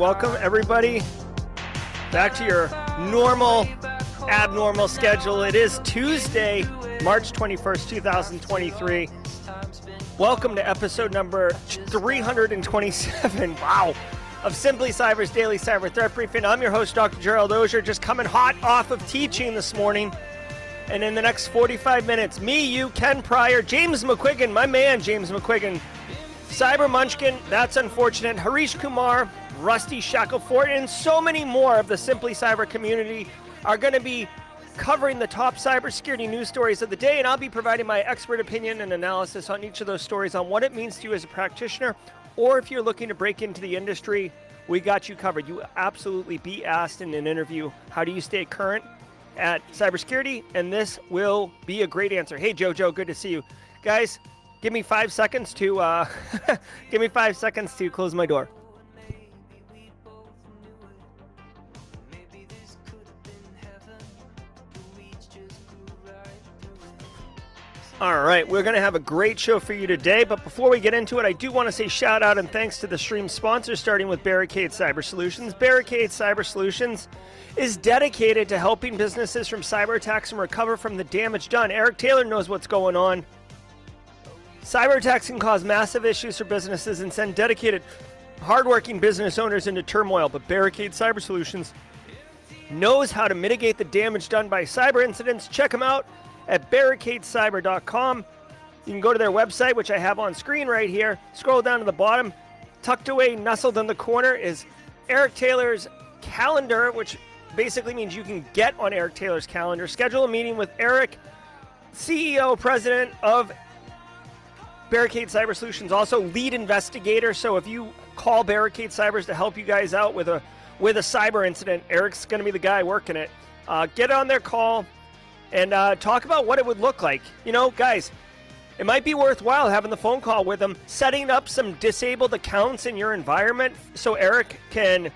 Welcome everybody back to your normal, abnormal schedule. It is Tuesday, March 21st, 2023. Welcome to episode number 327. Wow. Of Simply Cyber's Daily Cyber Threat Briefing. I'm your host, Dr. Gerald Auger, just coming hot off of teaching this morning. And in the next 45 minutes, me, you, Ken Pryor, James McQuiggan, my man, James McQuiggan, Cyber Munchkin, that's unfortunate, Harish Kumar, Rusty Shackleford, and so many more of the Simply Cyber community are going to be covering the top cybersecurity news stories of the day, and I'll be providing my expert opinion and analysis on each of those stories on what it means to you as a practitioner, or if you're looking to break into the industry, we got you covered. You absolutely be asked in an interview, how do you stay current at cybersecurity? And this will be a great answer. Hey, Jojo, good to see you. Guys, give me five seconds to uh, give me five seconds to close my door. All right, we're going to have a great show for you today. But before we get into it, I do want to say shout out and thanks to the stream sponsors, starting with Barricade Cyber Solutions. Barricade Cyber Solutions is dedicated to helping businesses from cyber attacks and recover from the damage done. Eric Taylor knows what's going on. Cyber attacks can cause massive issues for businesses and send dedicated, hardworking business owners into turmoil. But Barricade Cyber Solutions knows how to mitigate the damage done by cyber incidents. Check them out at barricadecyber.com. You can go to their website, which I have on screen right here. Scroll down to the bottom. Tucked away, nestled in the corner, is Eric Taylor's calendar, which basically means you can get on Eric Taylor's calendar. Schedule a meeting with Eric, CEO, president of Barricade Cyber Solutions, also lead investigator. So if you call Barricade Cybers to help you guys out with a with a cyber incident, Eric's going to be the guy working it. Uh, get on their call and uh, talk about what it would look like. You know, guys, it might be worthwhile having the phone call with them, setting up some disabled accounts in your environment so Eric can,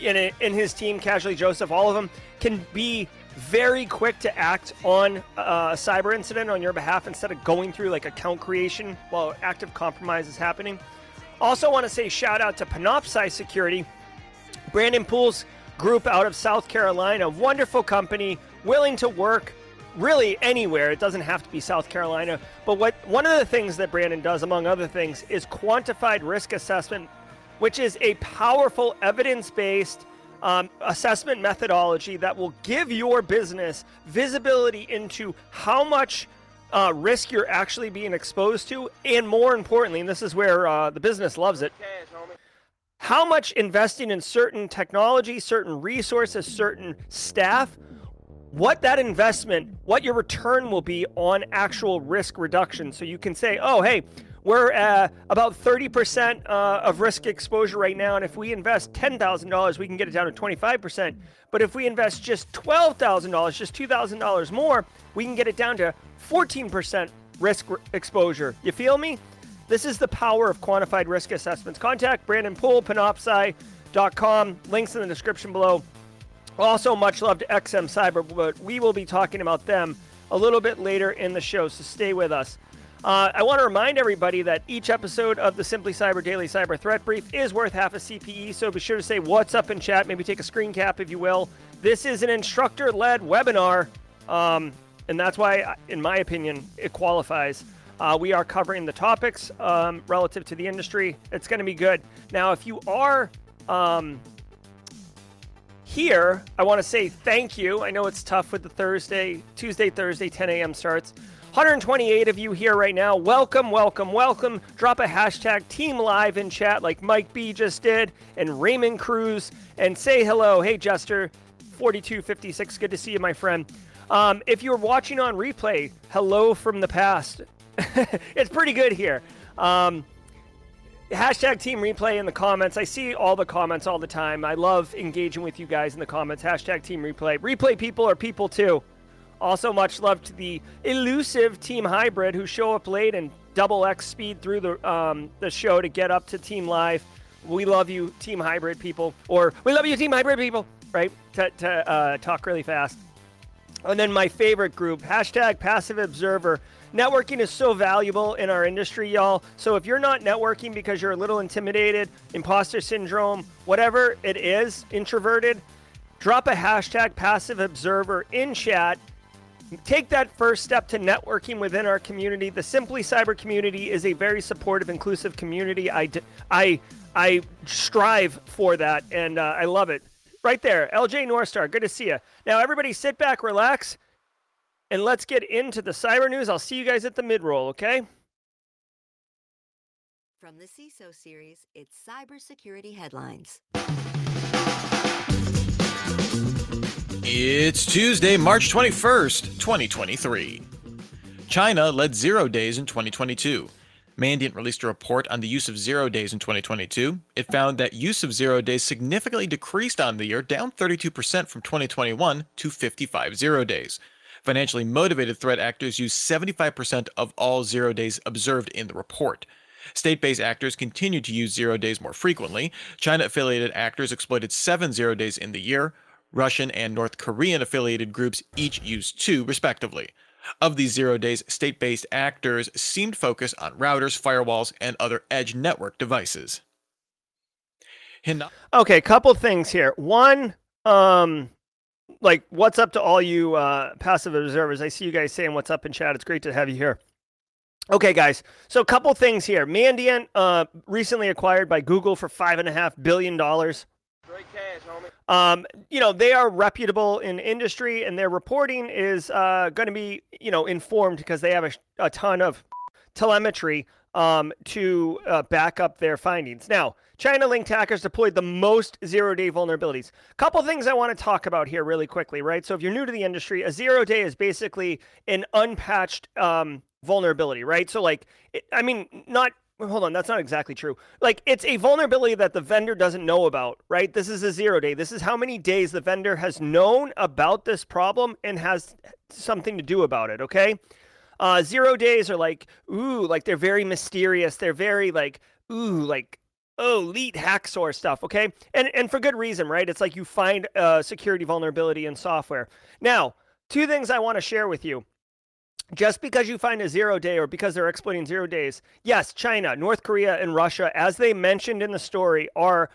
in, a, in his team, Casually Joseph, all of them, can be very quick to act on a cyber incident on your behalf instead of going through like account creation while active compromise is happening. Also, want to say shout out to Panoptcy Security, Brandon Poole's group out of South Carolina, wonderful company, willing to work really anywhere. It doesn't have to be South Carolina. But what one of the things that Brandon does, among other things, is quantified risk assessment, which is a powerful evidence-based um, assessment methodology that will give your business visibility into how much uh, risk you're actually being exposed to, and more importantly, and this is where uh, the business loves it. How much investing in certain technology, certain resources, certain staff what that investment, what your return will be on actual risk reduction. So you can say, oh, hey, we're uh, about 30% uh, of risk exposure right now. And if we invest $10,000, we can get it down to 25%. But if we invest just $12,000, just $2,000 more, we can get it down to 14% risk re- exposure. You feel me? This is the power of quantified risk assessments. Contact Brandon Poole, panoptcy.com. Links in the description below. Also, much love to XM Cyber, but we will be talking about them a little bit later in the show, so stay with us. Uh, I want to remind everybody that each episode of the Simply Cyber Daily Cyber Threat Brief is worth half a CPE, so be sure to say what's up in chat, maybe take a screen cap if you will. This is an instructor led webinar, um, and that's why, in my opinion, it qualifies. Uh, we are covering the topics um, relative to the industry. It's going to be good. Now, if you are um, here, I want to say thank you. I know it's tough with the Thursday, Tuesday, Thursday, 10 a.m. starts. 128 of you here right now. Welcome, welcome, welcome. Drop a hashtag Team Live in chat like Mike B just did and Raymond Cruz and say hello. Hey, Jester, 4256. Good to see you, my friend. Um, if you're watching on replay, hello from the past. it's pretty good here. Um, Hashtag team replay in the comments. I see all the comments all the time. I love engaging with you guys in the comments. Hashtag team replay. Replay people are people too. Also, much love to the elusive team hybrid who show up late and double X speed through the um, the show to get up to team live. We love you, team hybrid people, or we love you, team hybrid people. Right? To, to uh, talk really fast. And then my favorite group, hashtag passive observer. Networking is so valuable in our industry, y'all. So if you're not networking because you're a little intimidated, imposter syndrome, whatever it is, introverted, drop a hashtag passive observer in chat. Take that first step to networking within our community. The Simply Cyber community is a very supportive, inclusive community. I, I, I strive for that, and uh, I love it. Right there, LJ Northstar, good to see you. Now, everybody sit back, relax, and let's get into the cyber news. I'll see you guys at the mid roll, okay? From the CISO series, it's cybersecurity headlines. It's Tuesday, March 21st, 2023. China led zero days in 2022. Mandiant released a report on the use of zero days in 2022. It found that use of zero days significantly decreased on the year, down 32% from 2021 to 55 zero days. Financially motivated threat actors used 75% of all zero days observed in the report. State based actors continued to use zero days more frequently. China affiliated actors exploited seven zero days in the year. Russian and North Korean affiliated groups each used two, respectively. Of these zero days, state based actors seemed focused on routers, firewalls, and other edge network devices. Okay, a couple things here. One, um, like, what's up to all you uh, passive observers? I see you guys saying what's up in chat. It's great to have you here. Okay, guys. So, a couple things here. Mandiant, uh, recently acquired by Google for five and a half billion dollars. Great cash, homie. Um, you know, they are reputable in industry, and their reporting is uh, going to be, you know, informed because they have a, a ton of telemetry um, to uh, back up their findings. Now, China linked hackers deployed the most zero day vulnerabilities. Couple things I want to talk about here really quickly, right? So, if you're new to the industry, a zero day is basically an unpatched um, vulnerability, right? So, like, it, I mean, not hold on, that's not exactly true. Like it's a vulnerability that the vendor doesn't know about, right? This is a zero day. This is how many days the vendor has known about this problem and has something to do about it, okay? Uh, zero days are like, ooh, like they're very mysterious. They're very like, ooh, like, elite Hacksaw stuff, okay? And and for good reason, right? It's like you find a security vulnerability in software. Now, two things I want to share with you just because you find a zero day or because they're exploiting zero days, yes, China, North Korea, and Russia, as they mentioned in the story, are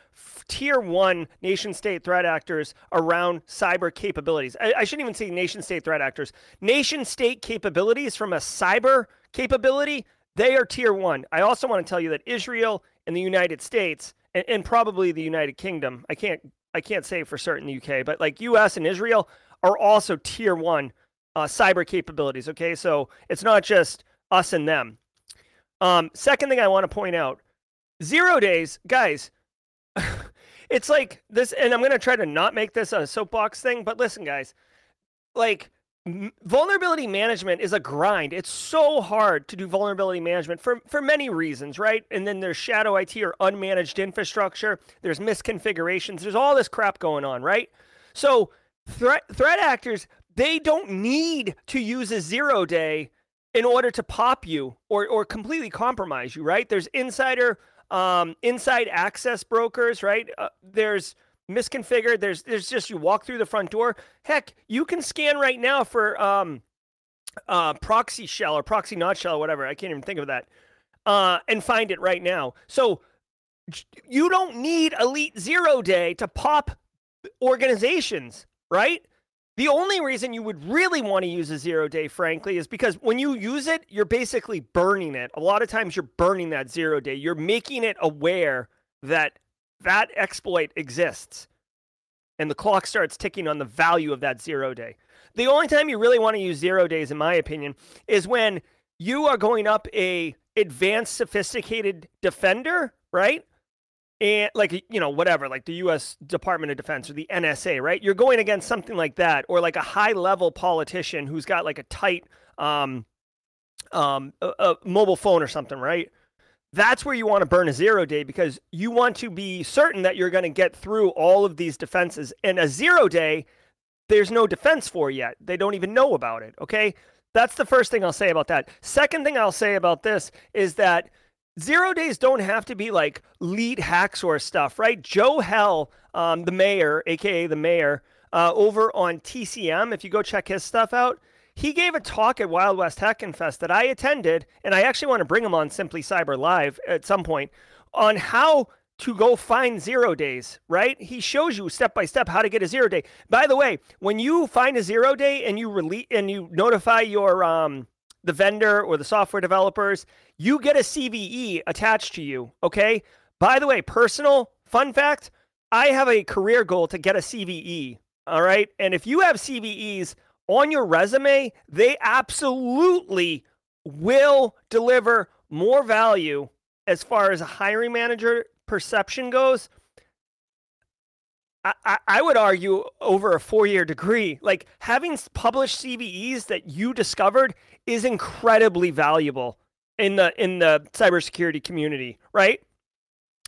tier one nation state threat actors around cyber capabilities. I, I shouldn't even say nation state threat actors. Nation state capabilities from a cyber capability, they are tier one. I also want to tell you that Israel and the United States, and, and probably the United Kingdom, I can't I can't say for certain the UK, but like US and Israel are also tier one uh, cyber capabilities. Okay, so it's not just us and them. Um, second thing I want to point out: zero days, guys. it's like this, and I'm to try to not make this a soapbox thing, but listen, guys, like vulnerability management is a grind. It's so hard to do vulnerability management for for many reasons, right? And then there's shadow IT or unmanaged infrastructure. There's misconfigurations. There's all this crap going on, right? So threat threat actors they don't need to use a zero day in order to pop you or or completely compromise you, right? There's insider um, inside access brokers, right? Uh, there's misconfigured. There's there's just you walk through the front door. Heck, you can scan right now for um, uh, proxy shell or proxy not shell, or whatever. I can't even think of that. Uh, and find it right now. So you don't need Elite Zero Day to pop organizations, right? The only reason you would really want to use a zero day, frankly, is because when you use it, you're basically burning it. A lot of times you're burning that zero day. You're making it aware that that exploit exists. And the clock starts ticking on the value of that zero day. The only time you really want to use zero days, in my opinion, is when you are going up a advanced sophisticated defender, right? and like you know whatever like the US Department of Defense or the NSA right you're going against something like that or like a high level politician who's got like a tight um um a, a mobile phone or something right that's where you want to burn a zero day because you want to be certain that you're going to get through all of these defenses and a zero day there's no defense for yet they don't even know about it okay that's the first thing I'll say about that second thing I'll say about this is that Zero days don't have to be like lead hacks or stuff, right? Joe Helle, um, the mayor, aka the mayor uh, over on TCM. If you go check his stuff out, he gave a talk at Wild West Hackin' Fest that I attended, and I actually want to bring him on Simply Cyber Live at some point on how to go find zero days, right? He shows you step by step how to get a zero day. By the way, when you find a zero day and you release and you notify your um the vendor or the software developers, you get a CVE attached to you, okay? By the way, personal fun fact, I have a career goal to get a CVE, all right? And if you have CVEs on your resume, they absolutely will deliver more value as far as a hiring manager perception goes, I, I, would argue over a four year degree, like having published CVEs that you discovered is incredibly valuable in the in the cybersecurity community, right?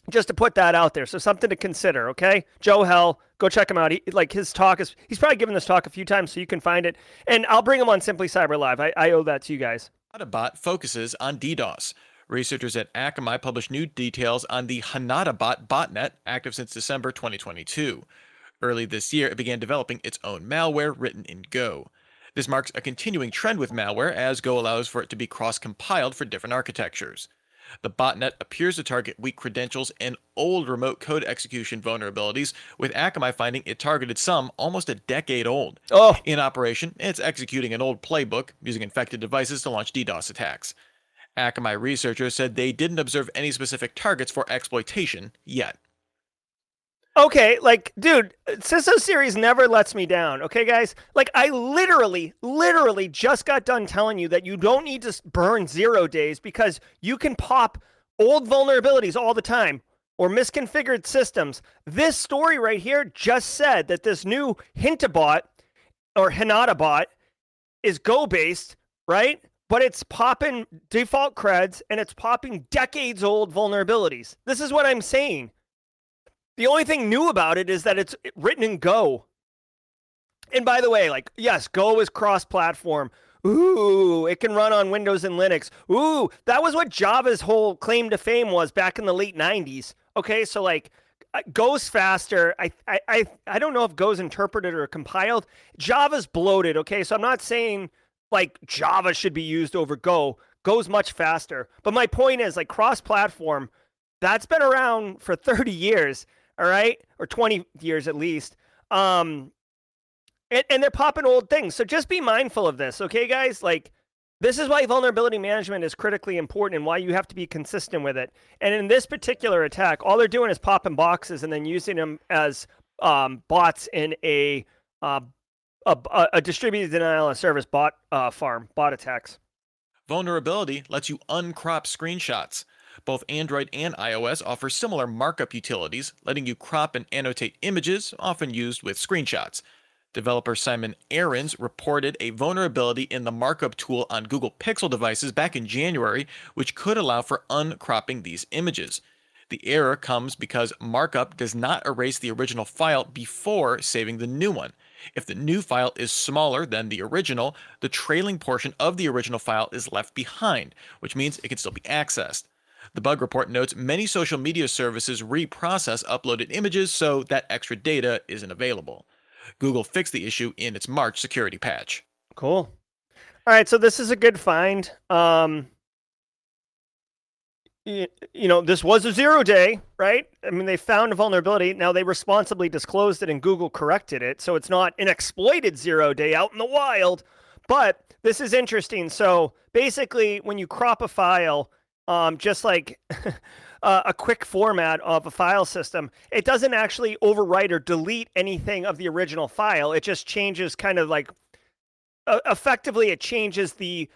Just to put that out there, so something to consider. Okay, Joe Helle, go check him out. He, like his talk is, he's probably given this talk a few times, so you can find it. And I'll bring him on Simply Cyber Live. I, I owe that to you guys. Bot focuses on DDoS. Researchers at Akamai published new details on the HinataBot botnet, active since December 2022. Early this year, it began developing its own malware written in Go. This marks a continuing trend with malware, as Go allows for it to be cross compiled for different architectures. The botnet appears to target weak credentials and old remote code execution vulnerabilities, with Akamai finding it targeted some almost a decade old. Oh. In operation, it's executing an old playbook using infected devices to launch DDoS attacks. Akamai researchers said they didn't observe any specific targets for exploitation yet. Okay, like, dude, CISO series never lets me down. Okay, guys? Like, I literally, literally just got done telling you that you don't need to burn zero days because you can pop old vulnerabilities all the time or misconfigured systems. This story right here just said that this new Hintabot or HanadaBot is Go based, right? but it's popping default creds and it's popping decades old vulnerabilities. This is what I'm saying. The only thing new about it is that it's written in Go. And by the way, like, yes, Go is cross platform. Ooh, it can run on Windows and Linux. Ooh, that was what Java's whole claim to fame was back in the late 90s. Okay, so like, uh, goes faster. I, I, I, I don't know if Go's interpreted or compiled. Java's bloated. Okay, so I'm not saying like Java should be used over Go. Go's much faster. But my point is like cross platform, that's been around for 30 years, all right? Or 20 years at least. Um and, and they're popping old things. So just be mindful of this, okay, guys? Like this is why vulnerability management is critically important and why you have to be consistent with it. And in this particular attack, all they're doing is popping boxes and then using them as um, bots in a uh, a, a distributed denial of service bot uh, farm, bot attacks. Vulnerability lets you uncrop screenshots. Both Android and iOS offer similar markup utilities, letting you crop and annotate images, often used with screenshots. Developer Simon Aarons reported a vulnerability in the markup tool on Google Pixel devices back in January, which could allow for uncropping these images. The error comes because markup does not erase the original file before saving the new one. If the new file is smaller than the original, the trailing portion of the original file is left behind, which means it can still be accessed. The bug report notes many social media services reprocess uploaded images so that extra data isn't available. Google fixed the issue in its March security patch. Cool. All right, so this is a good find. Um, you know, this was a zero day, right? I mean, they found a vulnerability. Now they responsibly disclosed it and Google corrected it. So it's not an exploited zero day out in the wild. But this is interesting. So basically, when you crop a file, um, just like uh, a quick format of a file system, it doesn't actually overwrite or delete anything of the original file. It just changes kind of like uh, effectively, it changes the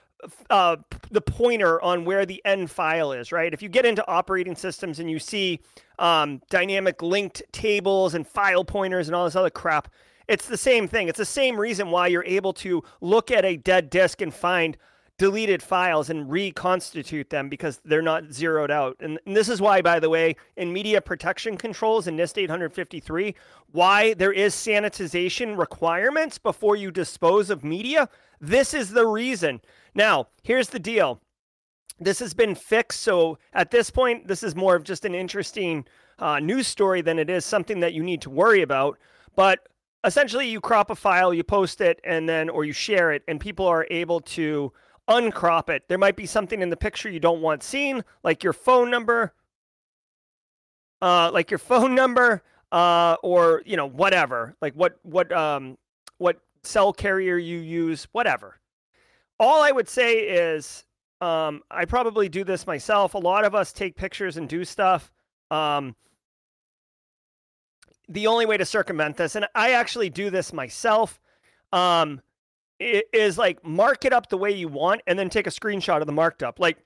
uh, the pointer on where the end file is, right? If you get into operating systems and you see um, dynamic linked tables and file pointers and all this other crap, it's the same thing. It's the same reason why you're able to look at a dead disk and find deleted files and reconstitute them because they're not zeroed out. And, and, this is why, by the way, in media protection controls in NIST 853, why there is sanitization requirements before you dispose of media. This is the reason. Now, here's the deal. This has been fixed. So at this point, this is more of just an interesting uh, news story than it is something that you need to worry about. But essentially you crop a file, you post it, and then or you share it, and people are able to uncrop it. There might be something in the picture you don't want seen, like your phone number, uh, like your phone number, uh, or you know whatever, like what what um what cell carrier you use, whatever. All I would say is, um, I probably do this myself. A lot of us take pictures and do stuff. Um, the only way to circumvent this, and I actually do this myself, um, is like mark it up the way you want and then take a screenshot of the marked up. Like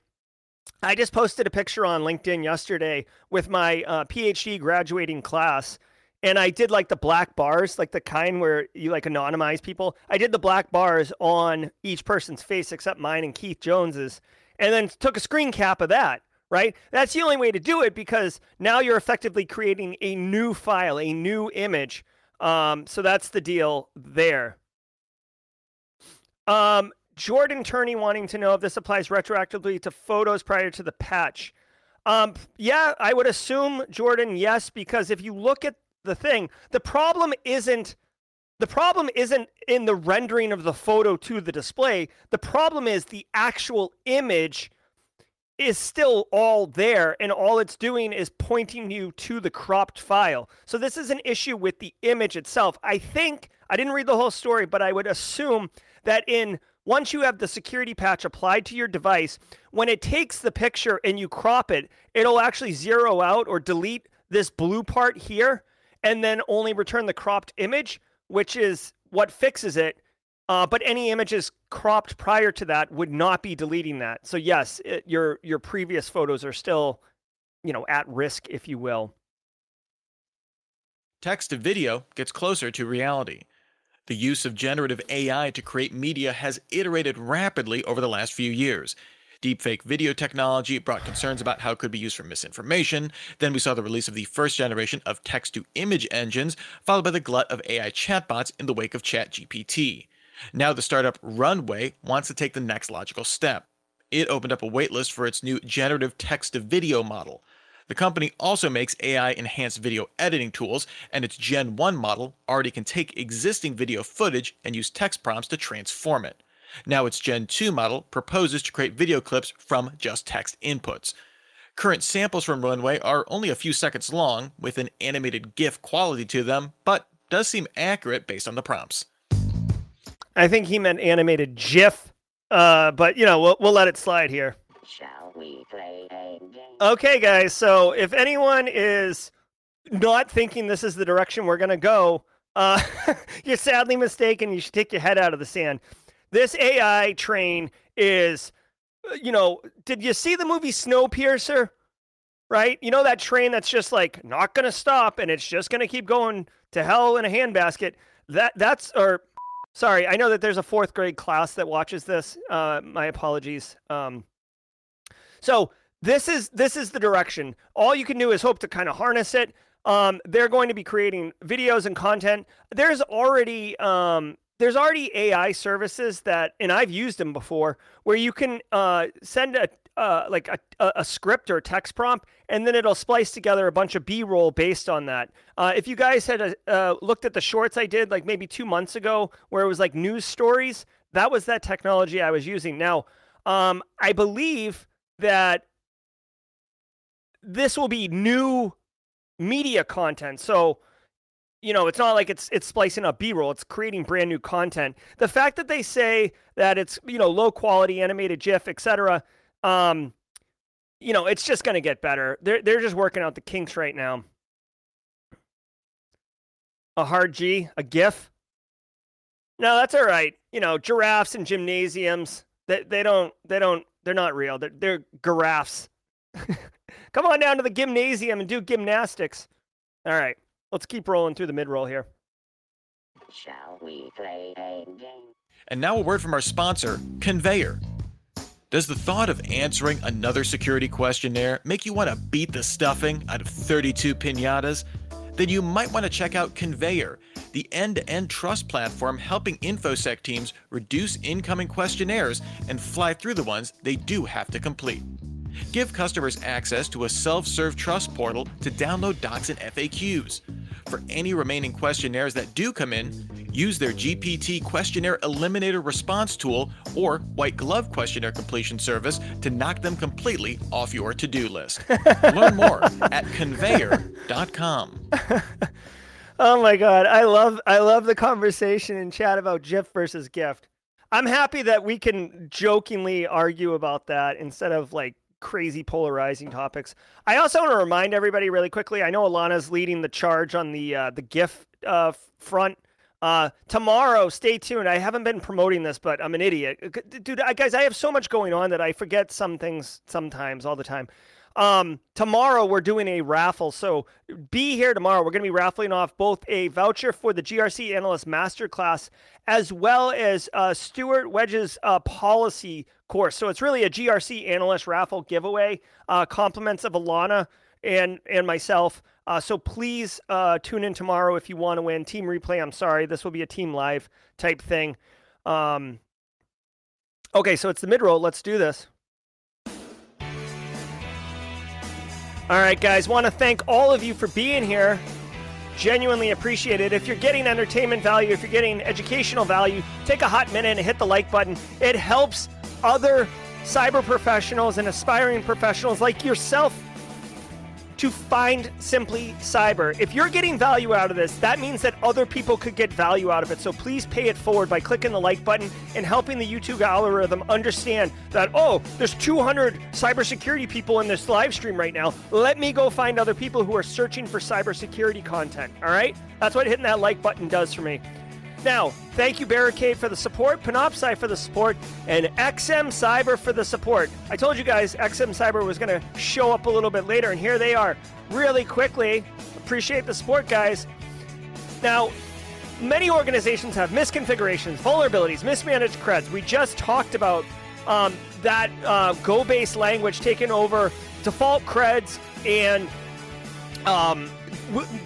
I just posted a picture on LinkedIn yesterday with my uh, PhD graduating class. And I did like the black bars, like the kind where you like anonymize people. I did the black bars on each person's face except mine and Keith Jones's, and then took a screen cap of that right? That's the only way to do it because now you're effectively creating a new file, a new image. Um, so that's the deal there. Um, Jordan Turney wanting to know if this applies retroactively to photos prior to the patch. Um, yeah, I would assume, Jordan, yes, because if you look at the thing, the problem isn't the problem isn't in the rendering of the photo to the display. The problem is the actual image is still all there and all it's doing is pointing you to the cropped file. So this is an issue with the image itself. I think I didn't read the whole story, but I would assume that in once you have the security patch applied to your device, when it takes the picture and you crop it, it'll actually zero out or delete this blue part here and then only return the cropped image, which is what fixes it. Uh, but any images cropped prior to that would not be deleting that. So yes, it, your your previous photos are still, you know, at risk, if you will. Text to video gets closer to reality. The use of generative AI to create media has iterated rapidly over the last few years. Deepfake video technology brought concerns about how it could be used for misinformation. Then we saw the release of the first generation of text to image engines, followed by the glut of AI chatbots in the wake of ChatGPT. Now, the startup Runway wants to take the next logical step. It opened up a waitlist for its new generative text to video model. The company also makes AI enhanced video editing tools, and its Gen 1 model already can take existing video footage and use text prompts to transform it. Now, its Gen 2 model proposes to create video clips from just text inputs. Current samples from Runway are only a few seconds long, with an animated GIF quality to them, but does seem accurate based on the prompts. I think he meant animated GIF, uh, but you know we'll we'll let it slide here. Shall we play a game? Okay, guys. So if anyone is not thinking this is the direction we're going to go, uh, you're sadly mistaken. You should take your head out of the sand. This AI train is, uh, you know, did you see the movie Snowpiercer? Right? You know that train that's just like not going to stop and it's just going to keep going to hell in a handbasket. That that's or sorry, I know that there's a fourth grade class that watches this. Uh, my apologies. Um, so this is this is the direction. All you can do is hope to kind of harness it. Um, they're going to be creating videos and content. There's already um, there's already AI services that, and I've used them before, where you can uh, send a uh, like a, a script or a text prompt, and then it'll splice together a bunch of B-roll based on that. Uh, if you guys had uh, looked at the shorts I did like maybe two months ago, where it was like news stories, that was that technology I was using. Now, um, I believe that this will be new media content. So, you know, it's not like it's it's splicing up B-roll, it's creating brand new content. The fact that they say that it's, you know, low quality animated GIF, etc., um, you know, it's just going to get better. They're they're just working out the kinks right now. A hard G, a GIF. No, that's all right. You know, giraffes and gymnasiums. They they don't they don't they're not real. They're they're giraffes. Come on down to the gymnasium and do gymnastics. All right, let's keep rolling through the mid roll here. Shall we play a game? And now a word from our sponsor, Conveyor. Does the thought of answering another security questionnaire make you want to beat the stuffing out of 32 pinatas? Then you might want to check out Conveyor, the end to end trust platform helping InfoSec teams reduce incoming questionnaires and fly through the ones they do have to complete. Give customers access to a self serve trust portal to download docs and FAQs. for any remaining questionnaires that do come in, use their GPT questionnaire eliminator response tool or white glove questionnaire completion service to knock them completely off your to do list. Learn more at conveyor.com. Oh my god, I love I love the conversation in chat about GIF versus gift. I'm happy that we can jokingly argue about that instead of like crazy polarizing topics. I also want to remind everybody really quickly. I know Alana's leading the charge on the uh, the GIF uh, front. Uh, tomorrow, stay tuned. I haven't been promoting this, but I'm an idiot, dude. I, guys, I have so much going on that I forget some things sometimes, all the time. Um, tomorrow we're doing a raffle, so be here tomorrow. We're going to be raffling off both a voucher for the GRC Analyst Masterclass as well as uh, Stuart Wedge's uh, policy course. So it's really a GRC Analyst raffle giveaway, uh, compliments of Alana and and myself. Uh, so please uh, tune in tomorrow if you want to win. Team replay. I'm sorry, this will be a team live type thing. Um, okay, so it's the mid roll. Let's do this. All right, guys, want to thank all of you for being here. Genuinely appreciate it. If you're getting entertainment value, if you're getting educational value, take a hot minute and hit the like button. It helps other cyber professionals and aspiring professionals like yourself to find Simply Cyber. If you're getting value out of this, that means that other people could get value out of it. So please pay it forward by clicking the like button and helping the YouTube algorithm understand that, oh, there's 200 cybersecurity people in this live stream right now. Let me go find other people who are searching for cybersecurity content. All right? That's what hitting that like button does for me. Now, thank you, Barricade, for the support, Panoptcy for the support, and XM Cyber for the support. I told you guys XM Cyber was going to show up a little bit later, and here they are. Really quickly, appreciate the support, guys. Now, many organizations have misconfigurations, vulnerabilities, mismanaged creds. We just talked about um, that uh, Go based language taking over default creds and um,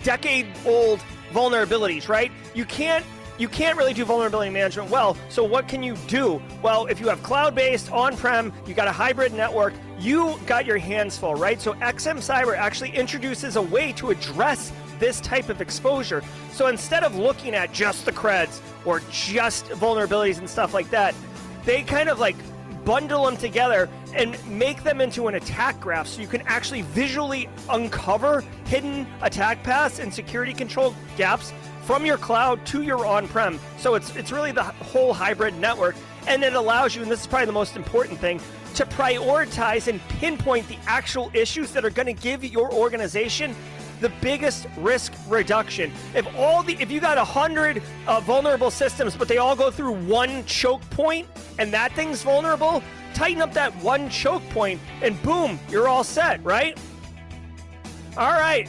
decade old vulnerabilities, right? You can't you can't really do vulnerability management well. So what can you do? Well, if you have cloud-based, on-prem, you got a hybrid network, you got your hands full, right? So XM Cyber actually introduces a way to address this type of exposure. So instead of looking at just the creds or just vulnerabilities and stuff like that, they kind of like bundle them together and make them into an attack graph so you can actually visually uncover hidden attack paths and security control gaps from your cloud to your on-prem. So it's it's really the whole hybrid network, and it allows you, and this is probably the most important thing, to prioritize and pinpoint the actual issues that are going to give your organization the biggest risk reduction. If all the if you got a hundred uh, vulnerable systems, but they all go through one choke point, and that thing's vulnerable, tighten up that one choke point, and boom, you're all set, right? All right,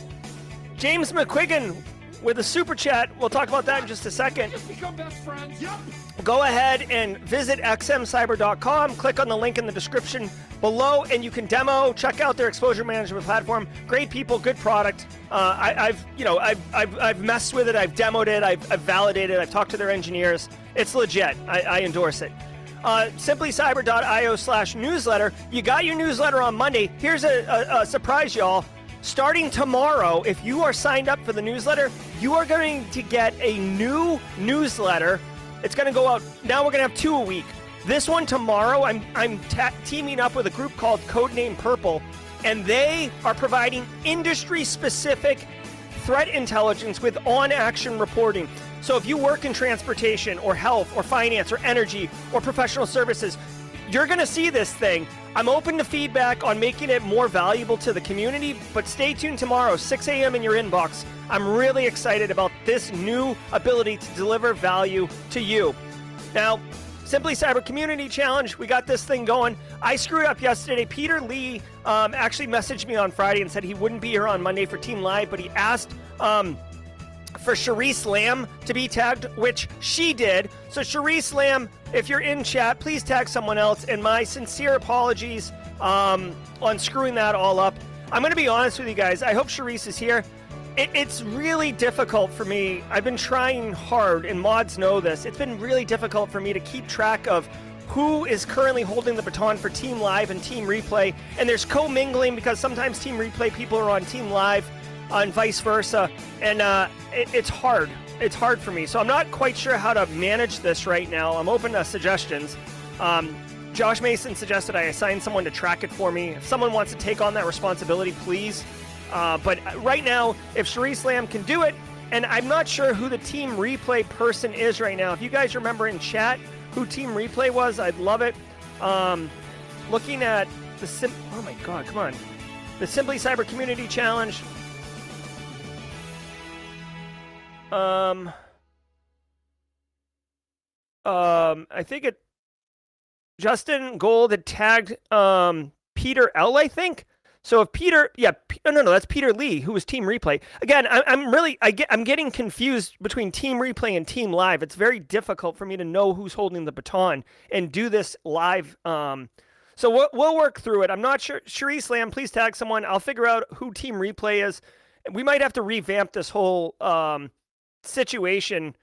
James McQuiggan with a super chat. We'll talk about that in just a second. Just become best friends. Yep. Go ahead and visit xmcyber.com. Click on the link in the description below, and you can demo. Check out their exposure management platform. Great people, good product. Uh, I, have you know I've, I've, I've messed with it. I've demoed it. I've, I've validated. It, I've talked to their engineers. It's legit. I, I endorse it. Uh, simplycyber.io slash newsletter. You got your newsletter on Monday. Here's a, a, a surprise, y'all. Starting tomorrow, if you are signed up for the newsletter, you are going to get a new newsletter. It's going to go out. Now we're going to have two a week. This one tomorrow, I'm, I'm ta- teaming up with a group called Codename Purple, and they are providing industry specific threat intelligence with on action reporting. So if you work in transportation or health or finance or energy or professional services, you're going to see this thing. I'm open to feedback on making it more valuable to the community, but stay tuned tomorrow, 6 a.m. in your inbox. I'm really excited about this new ability to deliver value to you. Now, Simply Cyber Community Challenge, we got this thing going. I screwed up yesterday. Peter Lee um, actually messaged me on Friday and said he wouldn't be here on Monday for Team Live, but he asked. Um, for Cherise Lamb to be tagged, which she did. So, Cherise Lamb, if you're in chat, please tag someone else. And my sincere apologies um, on screwing that all up. I'm going to be honest with you guys. I hope Cherise is here. It, it's really difficult for me. I've been trying hard, and mods know this. It's been really difficult for me to keep track of who is currently holding the baton for Team Live and Team Replay. And there's commingling because sometimes Team Replay people are on Team Live and vice versa. And uh, it, it's hard. It's hard for me. So I'm not quite sure how to manage this right now. I'm open to suggestions. Um, Josh Mason suggested I assign someone to track it for me. If someone wants to take on that responsibility, please. Uh, but right now, if Cherise Lamb can do it, and I'm not sure who the team replay person is right now. If you guys remember in chat who team replay was, I'd love it. Um, looking at the sim. Oh my God, come on. The Simply Cyber Community Challenge. Um. Um, I think it. Justin Gold had tagged um Peter L. I think. So if Peter, yeah, no, no, no, that's Peter Lee, who was Team Replay. Again, I, am really, I get, I'm getting confused between Team Replay and Team Live. It's very difficult for me to know who's holding the baton and do this live. Um, so we'll, we'll work through it. I'm not sure. Cherise Slam, please tag someone. I'll figure out who Team Replay is. We might have to revamp this whole um, situation.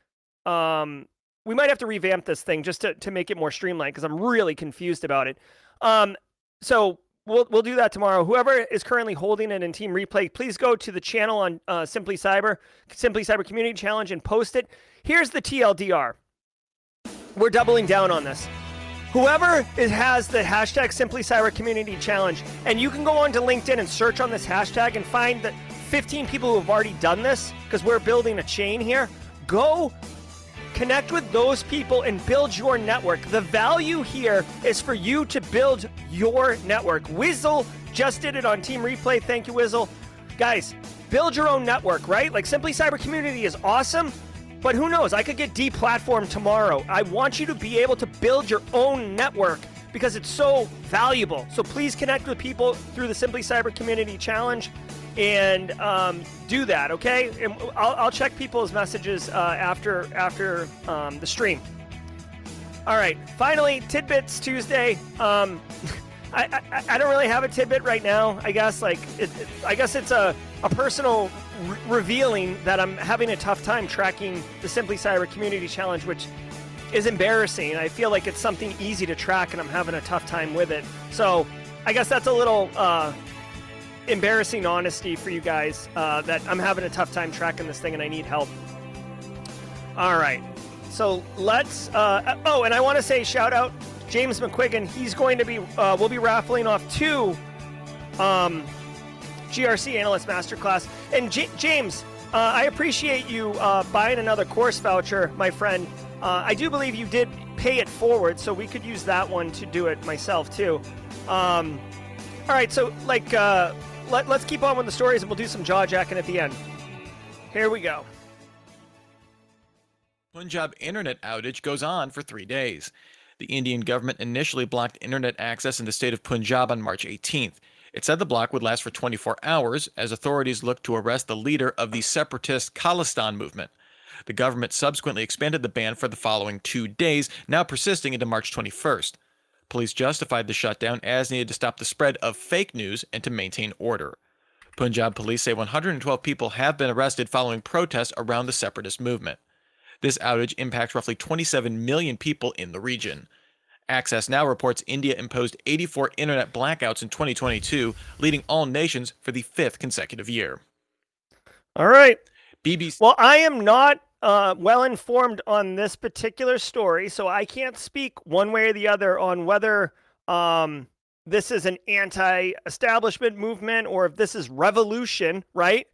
Um, we might have to revamp this thing just to, to make it more streamlined because I'm really confused about it. Um, so we'll we'll do that tomorrow. Whoever is currently holding it in Team Replay, please go to the channel on uh, Simply Cyber, Simply Cyber Community Challenge, and post it. Here's the TLDR. We're doubling down on this. Whoever is, has the hashtag Simply Cyber Community Challenge, and you can go onto LinkedIn and search on this hashtag and find that 15 people who have already done this because we're building a chain here. Go Connect with those people and build your network. The value here is for you to build your network. Wizzle just did it on Team Replay. Thank you, Wizzle. Guys, build your own network, right? Like Simply Cyber Community is awesome, but who knows? I could get deplatformed tomorrow. I want you to be able to build your own network because it's so valuable. So please connect with people through the Simply Cyber Community Challenge and um, do that, okay? And I'll, I'll check people's messages uh, after after um, the stream. All right, finally, tidbits Tuesday. Um, I, I, I don't really have a tidbit right now. I guess like it, it, I guess it's a a personal re- revealing that I'm having a tough time tracking the Simply Cyber Community Challenge, which is embarrassing. I feel like it's something easy to track, and I'm having a tough time with it. So I guess that's a little uh, embarrassing honesty for you guys uh, that I'm having a tough time tracking this thing and I need help. All right. So let's. Uh, oh, and I want to say shout out James McQuiggan. He's going to be. Uh, we'll be raffling off two um, GRC Analyst Masterclass. And J- James, uh, I appreciate you uh, buying another course voucher, my friend. Uh, I do believe you did pay it forward, so we could use that one to do it myself too. Um, all right, so like uh, let, us keep on with the stories and we'll do some jaw jacking at the end. Here we go. Punjab internet outage goes on for three days. The Indian government initially blocked internet access in the state of Punjab on March 18th. It said the block would last for 24 hours as authorities looked to arrest the leader of the separatist Khalistan movement. The government subsequently expanded the ban for the following two days, now persisting into March 21st. Police justified the shutdown as needed to stop the spread of fake news and to maintain order. Punjab police say 112 people have been arrested following protests around the separatist movement. This outage impacts roughly 27 million people in the region. Access Now reports India imposed 84 internet blackouts in 2022, leading all nations for the fifth consecutive year. All right. BBC. Well, I am not uh, well informed on this particular story, so I can't speak one way or the other on whether um, this is an anti-establishment movement or if this is revolution. Right?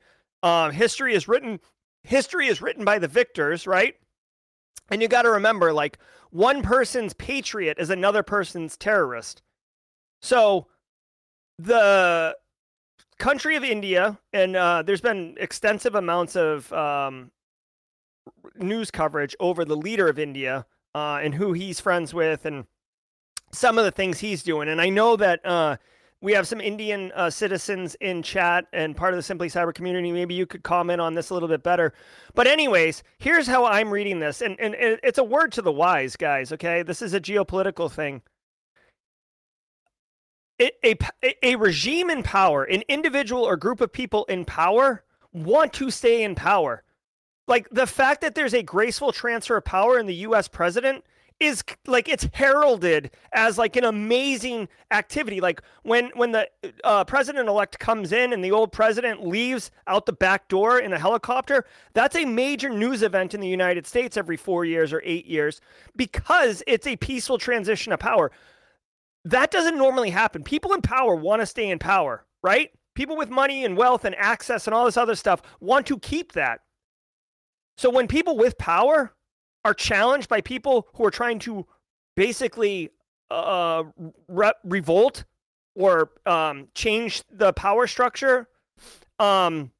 Uh, history is written. History is written by the victors, right? And you got to remember, like one person's patriot is another person's terrorist. So the country of India, and uh, there's been extensive amounts of um, news coverage over the leader of India uh, and who he's friends with and some of the things he's doing. And I know that uh, we have some Indian uh, citizens in chat and part of the Simply Cyber community. Maybe you could comment on this a little bit better. But, anyways, here's how I'm reading this. And, and, and it's a word to the wise, guys, okay? This is a geopolitical thing. It, a, a regime in power, an individual or group of people in power want to stay in power like the fact that there's a graceful transfer of power in the US president is like it's heralded as like an amazing activity. Like when when the uh, president elect comes in and the old president leaves out the back door in a helicopter, that's a major news event in the United States every four years or eight years because it's a peaceful transition of power. That doesn't normally happen. People in power want to stay in power, right? People with money and wealth and access and all this other stuff want to keep that. So when people with power are challenged by people who are trying to basically uh, re- revolt or um, change the power structure, um,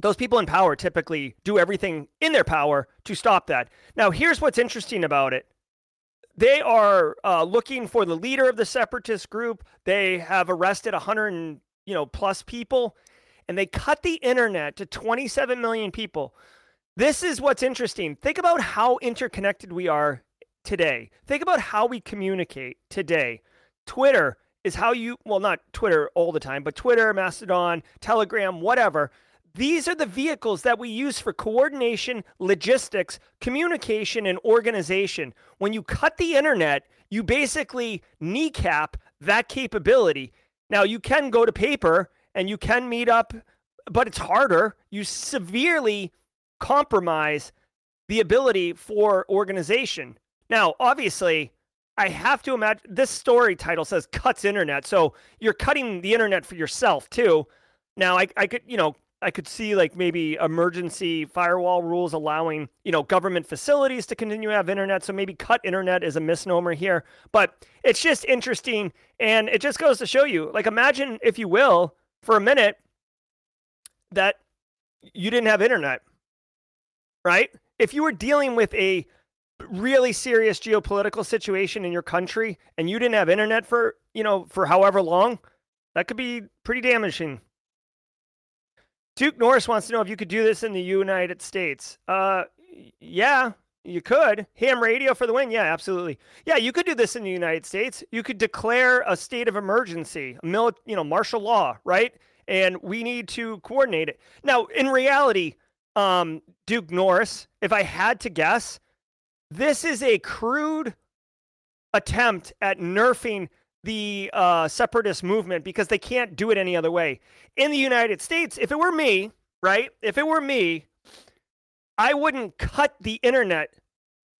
those people in power typically do everything in their power to stop that. Now, here's what's interesting about it. They are uh, looking for the leader of the separatist group. They have arrested 100 and, you know plus people, and they cut the internet to 27 million people. This is what's interesting. Think about how interconnected we are today. Think about how we communicate today. Twitter is how you, well, not Twitter all the time, but Twitter, Mastodon, Telegram, whatever. These are the vehicles that we use for coordination, logistics, communication, and organization. When you cut the internet, you basically kneecap that capability. Now, you can go to paper and you can meet up, but it's harder. You severely compromise the ability for organization. Now, obviously, I have to imagine this story title says cuts internet. So you're cutting the internet for yourself too. Now I, I could, you know, I could see like maybe emergency firewall rules allowing, you know, government facilities to continue to have internet. So maybe cut internet is a misnomer here, but it's just interesting. And it just goes to show you, like, imagine, if you will, for a minute that you didn't have internet, right? If you were dealing with a really serious geopolitical situation in your country and you didn't have internet for, you know, for however long, that could be pretty damaging. Duke Norris wants to know if you could do this in the United States. Uh, yeah, you could. Ham radio for the win. Yeah, absolutely. Yeah, you could do this in the United States. You could declare a state of emergency, a mili- you know, martial law, right? And we need to coordinate it. Now, in reality, um, Duke Norris, if I had to guess, this is a crude attempt at nerfing the uh, separatist movement because they can't do it any other way. In the United States, if it were me, right? If it were me, I wouldn't cut the internet.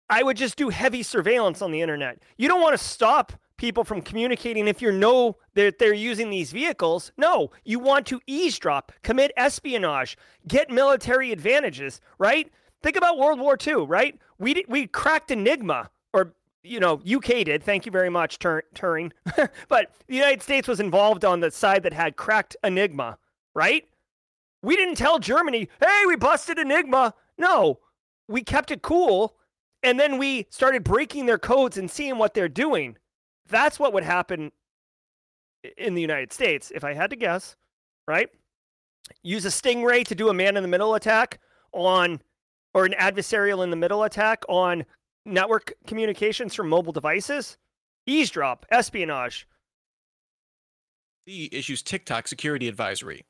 I would just do heavy surveillance on the internet. You don't want to stop people from communicating if you know that they're using these vehicles. No, you want to eavesdrop, commit espionage, get military advantages, right? Think about World War II, right? We did, we cracked Enigma, or you know, UK did. Thank you very much, Tur- Turing. but the United States was involved on the side that had cracked Enigma, right? We didn't tell Germany, "Hey, we busted Enigma." No, we kept it cool, and then we started breaking their codes and seeing what they're doing. That's what would happen in the United States, if I had to guess, right? Use a stingray to do a man in the middle attack on, or an adversarial in the middle attack on network communications from mobile devices. Eavesdrop, espionage. D issues TikTok security advisory.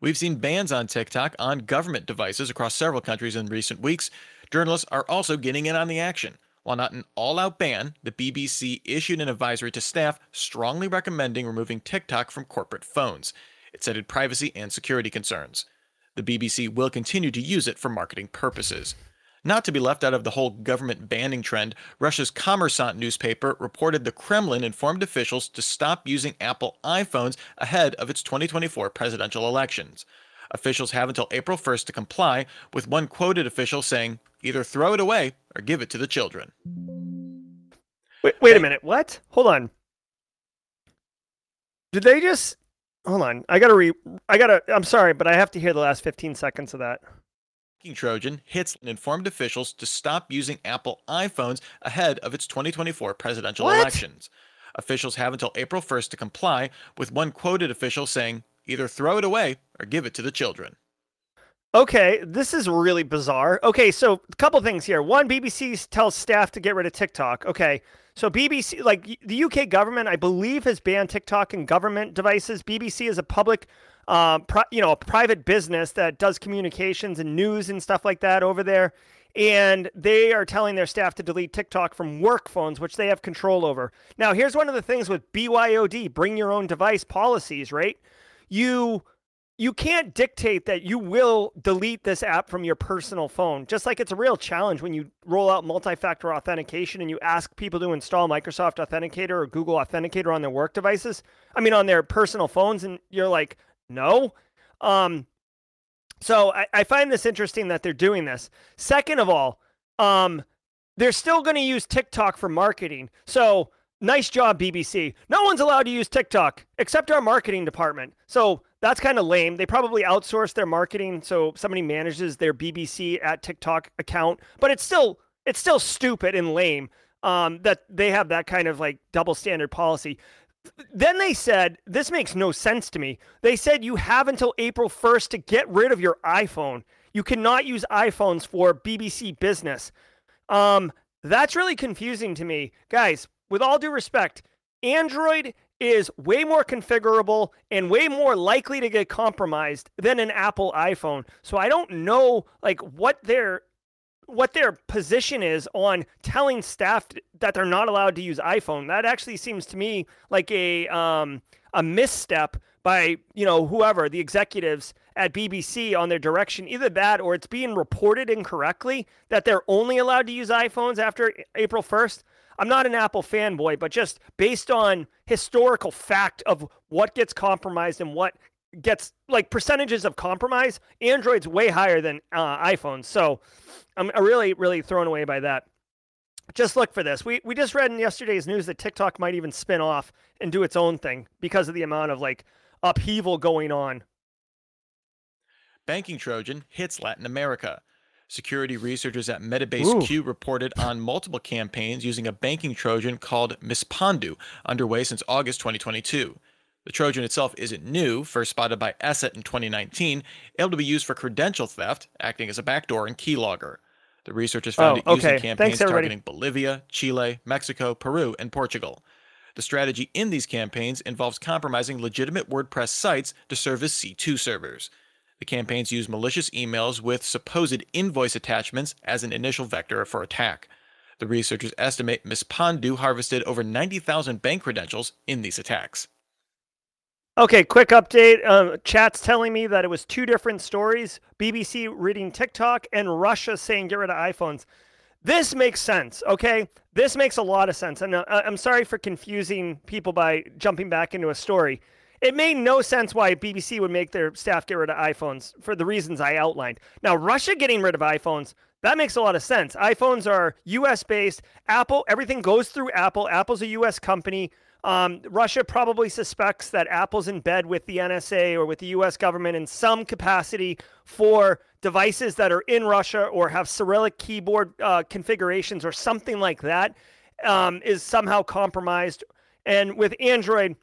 We've seen bans on TikTok on government devices across several countries in recent weeks. Journalists are also getting in on the action. While not an all out ban, the BBC issued an advisory to staff strongly recommending removing TikTok from corporate phones. It cited privacy and security concerns. The BBC will continue to use it for marketing purposes. Not to be left out of the whole government banning trend, Russia's Kommersant newspaper reported the Kremlin informed officials to stop using Apple iPhones ahead of its 2024 presidential elections. Officials have until April 1st to comply, with one quoted official saying, either throw it away or give it to the children. Wait, wait a minute. What? Hold on. Did they just hold on? I gotta re. I gotta. I'm sorry, but I have to hear the last 15 seconds of that. King Trojan hits and informed officials to stop using Apple iPhones ahead of its 2024 presidential What? elections. Officials have until April 1st to comply, with one quoted official saying, either throw it away or give it to the children. Okay, this is really bizarre. Okay, so a couple things here. One, BBC tells staff to get rid of TikTok. Okay, so BBC, like the UK government, I believe, has banned TikTok in government devices. BBC is a public, uh, pri- you know, a private business that does communications and news and stuff like that over there. and they are telling their staff to delete TikTok from work phones, which they have control over. Now, here's one of the things with BYOD, bring your own device policies, right? You you can't dictate that you will delete this app from your personal phone. Just like it's a real challenge when you roll out multi-factor authentication and you ask people to install Microsoft Authenticator or Google Authenticator on their work devices. I mean, on their personal phones, and you're like, no. Um, so I, I find this interesting that they're doing this. Second of all, um, they're still going to use TikTok for marketing. So nice job, BBC. No one's allowed to use TikTok except our marketing department. So that's kind of lame. They probably outsource their marketing so somebody manages their BBC at TikTok account, but it's still it's still stupid and lame um, that they have that kind of like double standard policy. Then they said, this makes no sense to me. They said you have until April 1st to get rid of your iPhone. You cannot use iPhones for BBC business. Um, that's really confusing to me. Guys, with all due respect, Android is way more configurable and way more likely to get compromised than an Apple iPhone. So I don't know like what their what their position is on telling staff that they're not allowed to use iPhone. That actually seems to me like a um, a misstep by you know whoever the executives at BBC on their direction. Either that or it's being reported incorrectly that they're only allowed to use iPhones after April 1st. I'm not an Apple fanboy, but just based on historical fact of what gets compromised and what gets like percentages of compromise, Android's way higher than uh, iPhones. So I'm really, really thrown away by that. Just look for this. We we just read in yesterday's news that TikTok might even spin off and do its own thing because of the amount of like upheaval going on. Banking Trojan hits Latin America. Security researchers at Metabase Q reported on multiple campaigns using a banking Trojan called Mispadu, underway since August 2022. The Trojan itself isn't new, first spotted by ESET in 2019, able to be used for credential theft, acting as a backdoor and keylogger. The researchers found oh, it using campaigns Thanks, targeting Bolivia, Chile, Mexico, Peru, and Portugal. The strategy in these campaigns involves compromising legitimate WordPress sites to serve as C2 servers. The campaigns use malicious emails with supposed invoice attachments as an initial vector for attack. The researchers estimate Mispadu harvested over 90,000 bank credentials in these attacks. Okay, quick update. Um, chat's telling me that it was two different stories BBC reading TikTok and Russia saying get rid of iPhones. This makes sense, okay? This makes a lot of sense. And uh, I'm sorry for confusing people by jumping back into a story. It made no sense why BBC would make their staff get rid of iPhones for the reasons I outlined. Now, Russia getting rid of iPhones, that makes a lot of sense. iPhones are US based. Apple, everything goes through Apple. Apple's a US company. Um, Russia probably suspects that Apple's in bed with the NSA or with the US government in some capacity for devices that are in Russia or have Cyrillic keyboard uh, configurations or something like that um, is somehow compromised. And with Android,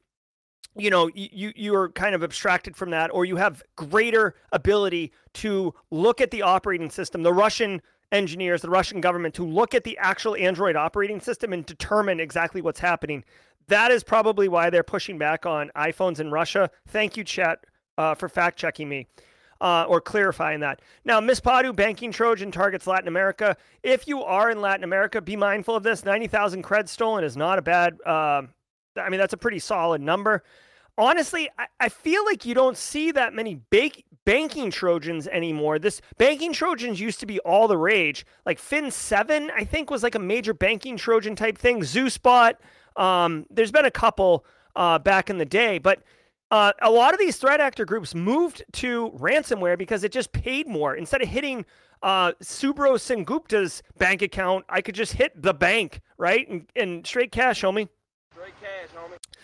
you know you you are kind of abstracted from that or you have greater ability to look at the operating system the russian engineers the russian government to look at the actual android operating system and determine exactly what's happening that is probably why they're pushing back on iPhones in Russia. Thank you, chat, uh, for fact checking me uh, or clarifying that. Now, Mispadu, Banking Trojan targets Latin America. If you are in Latin America, be mindful of this. 90,000 creds stolen is not a bad, uh, I mean, that's a pretty solid number. Honestly, I, I feel like you don't see that many banking Trojans anymore. This banking Trojans used to be all the rage. Like Fin7, I think, was like a major banking Trojan type thing. Zeusbot. Um, there's been a couple uh, back in the day, but uh, a lot of these threat actor groups moved to ransomware because it just paid more. Instead of hitting uh, Subro Sengupta's bank account, I could just hit the bank, right? And, and straight cash, homie.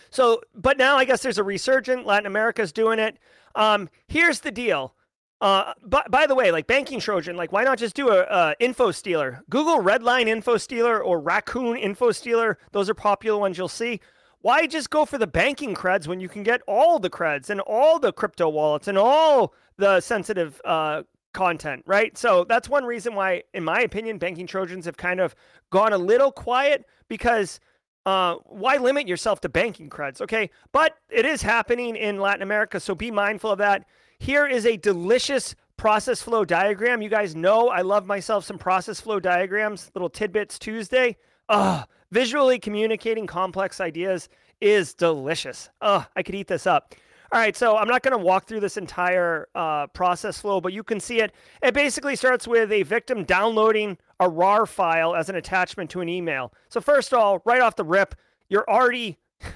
So, but now I guess there's a resurgent. Latin America's doing it. Um, here's the deal. Uh, but by the way, like banking Trojan, like why not just do a, a info stealer? Google Redline info stealer or Raccoon info stealer. Those are popular ones you'll see. Why just go for the banking creds when you can get all the creds and all the crypto wallets and all the sensitive uh, content, right? So that's one reason why, in my opinion, banking Trojans have kind of gone a little quiet because uh, why limit yourself to banking creds? Okay, but it is happening in Latin America, so be mindful of that. Here is a delicious process flow diagram. You guys know I love myself some process flow diagrams, little tidbits Tuesday. Ugh, visually communicating complex ideas is delicious. Ugh, I could eat this up. All right, so I'm not going to walk through this entire uh, process flow, but you can see it. It basically starts with a victim downloading a RAR file as an attachment to an email. So, first of all, right off the rip, you're already,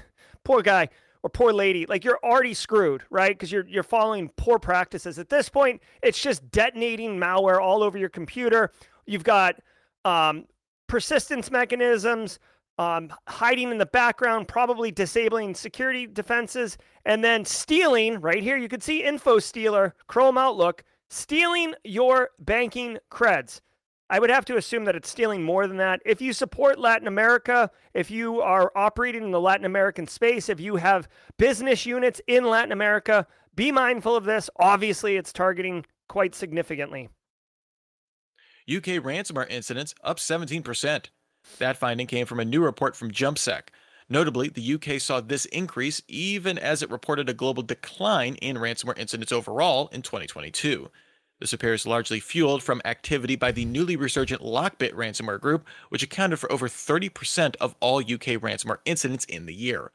poor guy or poor lady, like you're already screwed, right? Because you're, you're following poor practices. At this point, it's just detonating malware all over your computer. You've got um, persistence mechanisms, um, hiding in the background, probably disabling security defenses, and then stealing. Right here, you can see Info Stealer, Chrome Outlook, stealing your banking creds. I would have to assume that it's stealing more than that. If you support Latin America, if you are operating in the Latin American space, if you have business units in Latin America, be mindful of this. Obviously, it's targeting quite significantly. UK ransomware incidents up 17%. That finding came from a new report from JumpSec. Notably, the UK saw this increase even as it reported a global decline in ransomware incidents overall in 2022. This appears largely fueled from activity by the newly resurgent Lockbit ransomware group, which accounted for over 30% of all UK ransomware incidents in the year.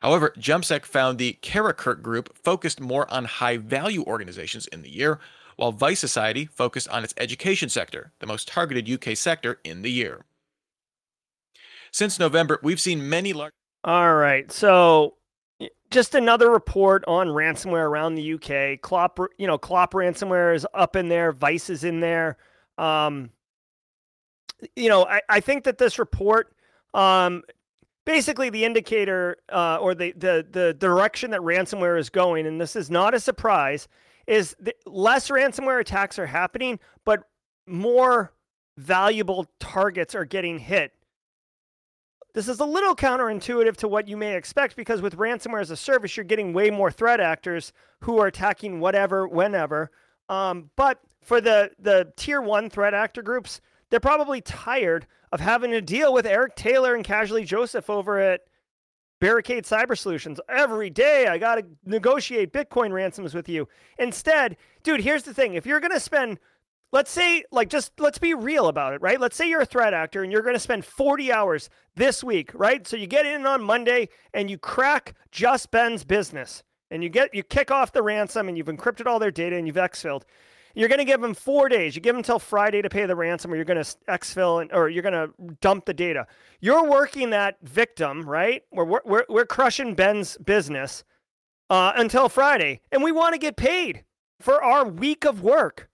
However, JumpSec found the Karakurt group focused more on high value organizations in the year, while Vice Society focused on its education sector, the most targeted UK sector in the year. Since November, we've seen many large. All right. So just another report on ransomware around the UK. Clop, you know, Clop ransomware is up in there. Vice is in there. Um, you know, I, I think that this report, um, basically the indicator uh, or the, the the direction that ransomware is going, and this is not a surprise, is less ransomware attacks are happening, but more valuable targets are getting hit. This is a little counterintuitive to what you may expect because with ransomware as a service, you're getting way more threat actors who are attacking whatever, whenever. Um, but for the the tier one threat actor groups, they're probably tired of having to deal with Eric Taylor and Casually Joseph over at Barricade Cyber Solutions. Every day I got to negotiate Bitcoin ransoms with you. Instead, dude, here's the thing. If you're to spend let's say like just let's be real about it right? Let's say you're a threat actor and you're going to spend 40 hours this week right? So you get in on monday and you crack just ben's business and you get you kick off the ransom and you've encrypted all their data and you've exfilled you're going to give them four days. You give them until friday to pay the ransom or you're going to exfil and, or you're going to dump the data. You're working that victim right? We're, we're, we're crushing ben's business uh, until friday and we want to get paid for our week of work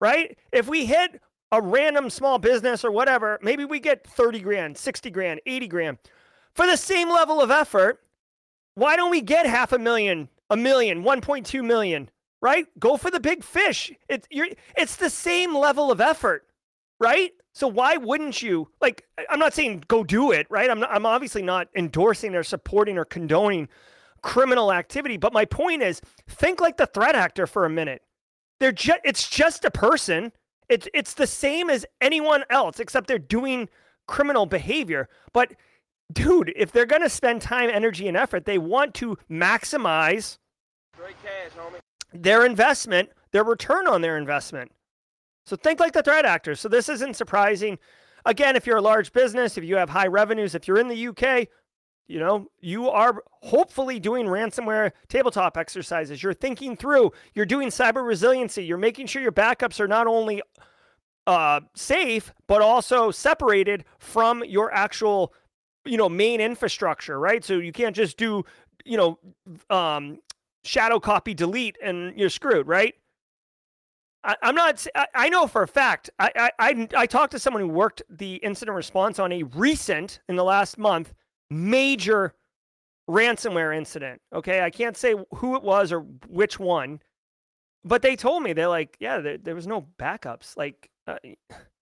right? If we hit a random small business or whatever, maybe we get 30 grand, 60 grand, 80 grand. For the same level of effort, why don't we get half a million, a million, 1.2 million, right? Go for the big fish. It's you're it's the same level of effort, right? So why wouldn't you? Like I'm not saying go do it, right? I'm not, I'm obviously not endorsing or supporting or condoning criminal activity, but my point is think like the threat actor for a minute. They're just it's just a person. It's it's the same as anyone else, except they're doing criminal behavior. But dude, if they're gonna spend time, energy, and effort, they want to maximize cash, their investment, their return on their investment. So think like the threat actors. So this isn't surprising. Again, if you're a large business, if you have high revenues, if you're in the UK, you know, you are hopefully doing ransomware tabletop exercises. You're thinking through, you're doing cyber resiliency, you're making sure your backups are not only uh, safe, but also separated from your actual, you know, main infrastructure, right? So you can't just do, you know, um, shadow copy delete and you're screwed, right? I, am not. I, know for a fact. I I I talked to someone who worked the incident response on a recent in the last month major ransomware incident. Okay, I can't say who it was or which one, but they told me they're like, yeah, there, there was no backups. Like uh,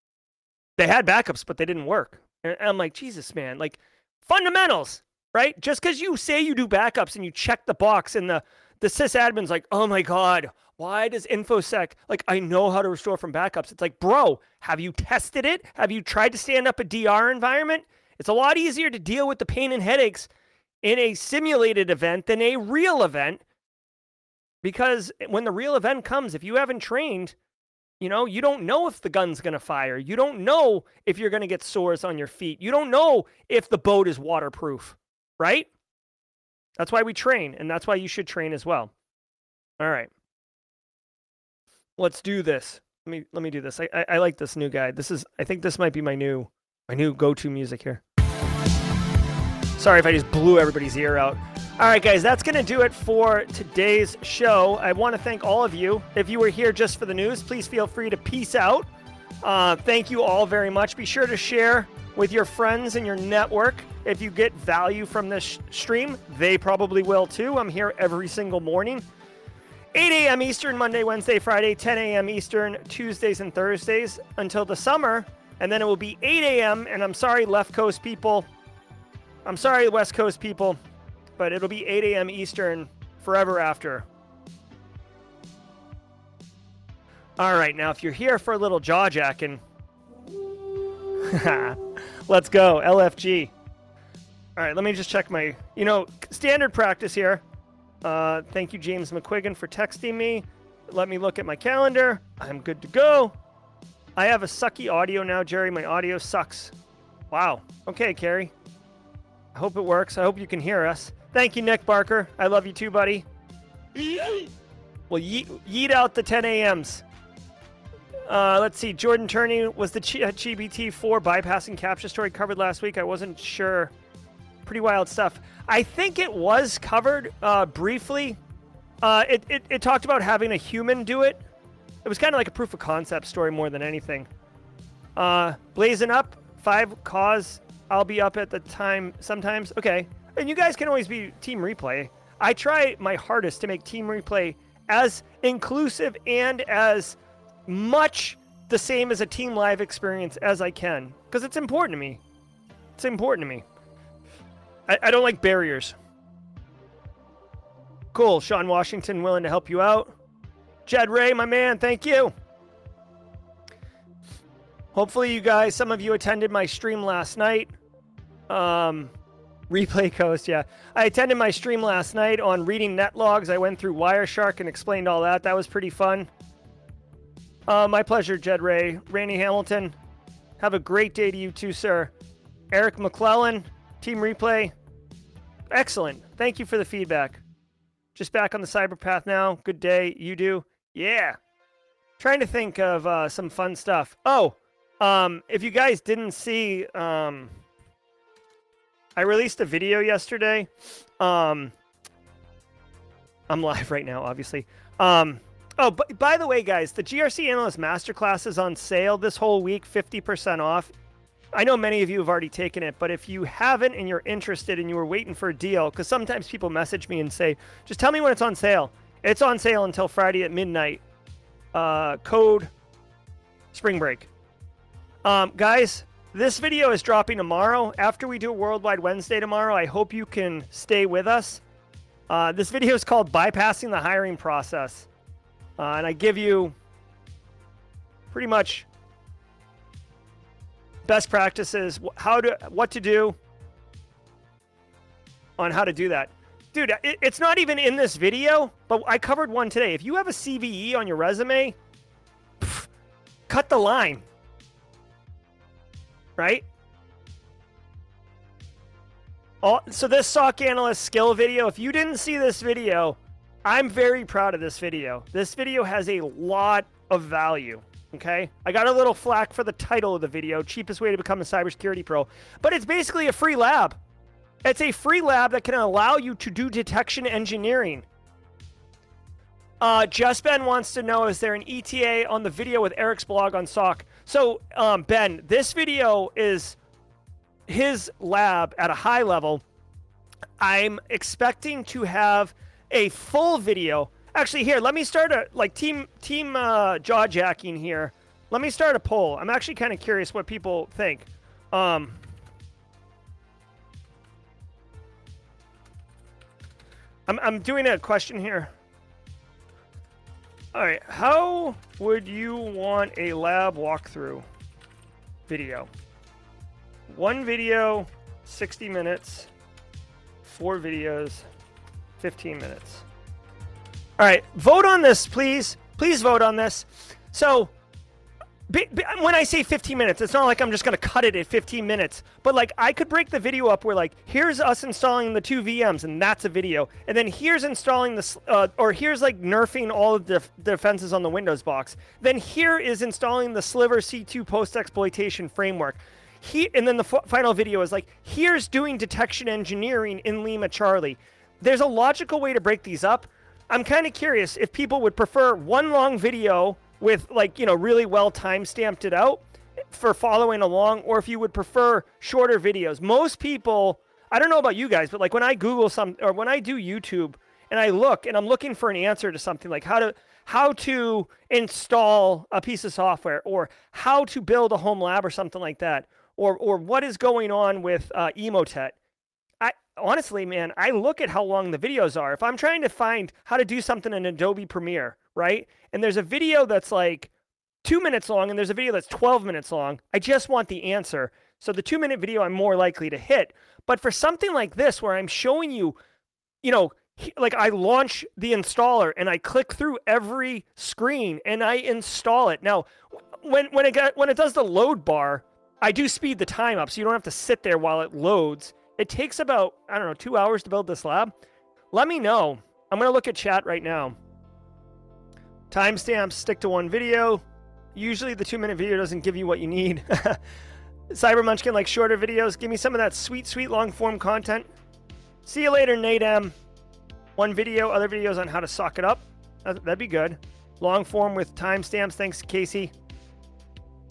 they had backups, but they didn't work. And I'm like, Jesus, man, like fundamentals, right? Just because you say you do backups and you check the box, and the the sysadmin's like, oh my god, why does infosec like I know how to restore from backups? It's like, bro, have you tested it? Have you tried to stand up a DR environment? It's a lot easier to deal with the pain and headaches in a simulated event than a real event because when the real event comes, if you haven't trained, you know, you don't know if the gun's going to fire. You don't know if you're going to get sores on your feet. You don't know if the boat is waterproof, right? That's why we train, and that's why you should train as well. All right. Let's do this. Let me let me do this. I, I, I like this new guy. This is I think this might be my new my new go-to music here. Sorry if I just blew everybody's ear out. All right, guys, that's going to do it for today's show. I want to thank all of you. If you were here just for the news, please feel free to peace out. Uh, thank you all very much. Be sure to share with your friends and your network. If you get value from this stream, they probably will too. I'm here every single morning. 8 a.m. Eastern, Monday, Wednesday, Friday, 10 a.m. Eastern, Tuesdays and Thursdays until the summer. And then it will be 8 a.m. And I'm sorry, left coast people. I'm sorry, West Coast people but it'll be 8 a.m. Eastern forever after. All right, now if you're here for a little jaw jacking, let's go, LFG. All right, let me just check my, you know, standard practice here. Uh, thank you, James McQuiggan, for texting me. Let me look at my calendar. I'm good to go. I have a sucky audio now, Jerry. My audio sucks. Wow. Okay, Carrie. I hope it works. I hope you can hear us. Thank you, Nick Barker. I love you too, buddy. Well, yeet, yeet out the 10 a.m.s. Uh, let's see. Jordan Turney was the Ch- GPT 4 bypassing CAPTCHA story covered last week. I wasn't sure. Pretty wild stuff. I think it was covered uh, briefly. Uh, it, it, it talked about having a human do it. It was kind of like a proof of concept story more than anything. Uh, blazing up, five cause. I'll be up at the time sometimes. Okay. And you guys can always be team replay. I try my hardest to make team replay as inclusive and as much the same as a team live experience as I can because it's important to me. It's important to me. I, I don't like barriers. Cool. Sean Washington willing to help you out. Jed Ray, my man, thank you. Hopefully, you guys, some of you attended my stream last night. Um, Replay Coast, yeah. I attended my stream last night on reading net logs. I went through Wireshark and explained all that. That was pretty fun. Uh, my pleasure, Jed Ray. Randy Hamilton, have a great day to you too, sir. Eric McClellan, Team Replay. Excellent. Thank you for the feedback. Just back on the cyber path now. Good day. You do? Yeah. Trying to think of uh, some fun stuff. Oh, um, if you guys didn't see, um, I released a video yesterday. Um, I'm live right now, obviously. Um, oh, but by the way, guys, the GRC Analyst Masterclass is on sale this whole week, 50% off. I know many of you have already taken it, but if you haven't and you're interested and you were waiting for a deal, because sometimes people message me and say, just tell me when it's on sale. It's on sale until Friday at midnight. Uh, code spring break. Um, guys, this video is dropping tomorrow. After we do a Worldwide Wednesday tomorrow, I hope you can stay with us. Uh, this video is called Bypassing the Hiring Process. Uh, and I give you pretty much best practices, how to, what to do on how to do that. Dude, it, it's not even in this video, but I covered one today. If you have a CVE on your resume, pff, cut the line right? All, so this SOC analyst skill video, if you didn't see this video, I'm very proud of this video. This video has a lot of value. Okay, I got a little flack for the title of the video, cheapest way to become a cybersecurity pro, but it's basically a free lab. It's a free lab that can allow you to do detection engineering. Uh, Just Ben wants to know: Is there an ETA on the video with Eric's blog on SOC? So, um, Ben, this video is his lab at a high level. I'm expecting to have a full video. Actually, here, let me start a like team team uh, jaw jacking here. Let me start a poll. I'm actually kind of curious what people think. Um, I'm I'm doing a question here. All right, how would you want a lab walkthrough video? One video, 60 minutes. Four videos, 15 minutes. All right, vote on this, please. Please vote on this. So, when I say 15 minutes, it's not like I'm just going to cut it at 15 minutes. But like, I could break the video up where like, here's us installing the two VMs, and that's a video, and then here's installing the, uh, or here's like nerfing all of the defenses on the Windows box. Then here is installing the Sliver C2 post exploitation framework. He, and then the f- final video is like, here's doing detection engineering in LimaCharlie. There's a logical way to break these up. I'm kind of curious if people would prefer one long video with like you know really well time stamped it out for following along or if you would prefer shorter videos most people i don't know about you guys but like when i google some or when i do youtube and i look and i'm looking for an answer to something like how to how to install a piece of software or how to build a home lab or something like that or or what is going on with uh, emotet I honestly, man, I look at how long the videos are. If I'm trying to find how to do something in Adobe Premiere, right? And there's a video that's like two minutes long and there's a video that's 12 minutes long. I just want the answer. So the two minute video I'm more likely to hit. But for something like this, where I'm showing you, you know, like I launch the installer and I click through every screen and I install it. Now, when when it got when it does the load bar, I do speed the time up so you don't have to sit there while it loads. It takes about, I don't know, two hours to build this lab. Let me know. I'm to look at chat right now. Timestamps stick to one video. Usually the two minute video doesn't give you what you need. Cyber Munchkin like shorter videos. Give me some of that sweet, sweet long form content. See you later, Nate M. One video, other videos on how to sock it up. Uh, that'd be good. Long form with timestamps. Thanks, Casey.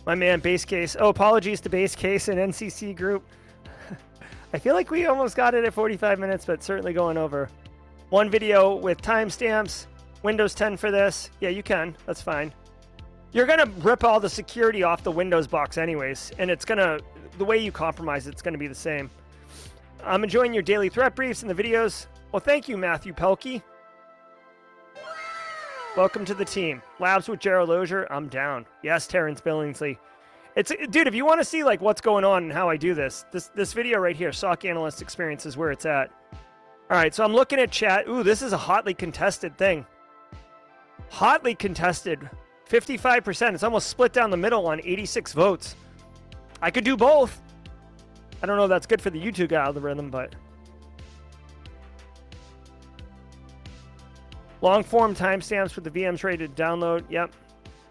My man, Base Case. Oh, apologies to Base Case and NCC Group. I feel like we almost got it at 45 minutes, but certainly going over. One video with timestamps, Windows 10 for this. Yeah, you can. That's fine. You're going to rip all the security off the Windows box, anyways, and it's going to, the way you compromise it's going to be the same. I'm enjoying your daily threat briefs and the videos. Well, thank you, Matthew Pelkey. Welcome to the team. Labs with Gerald Lozier, I'm down. Yes, Terrence Billingsley. It's dude, if you want to see like what's going on and how I do this, this this video right here, SOC Analyst Experience is where it's at. All right, so I'm looking at chat. Ooh, this is a hotly contested thing. Hotly contested. 55%. It's almost split down the middle on 86 votes. I could do both. I don't know if that's good for the YouTube algorithm, but long form timestamps for the VMs ready to download. Yep.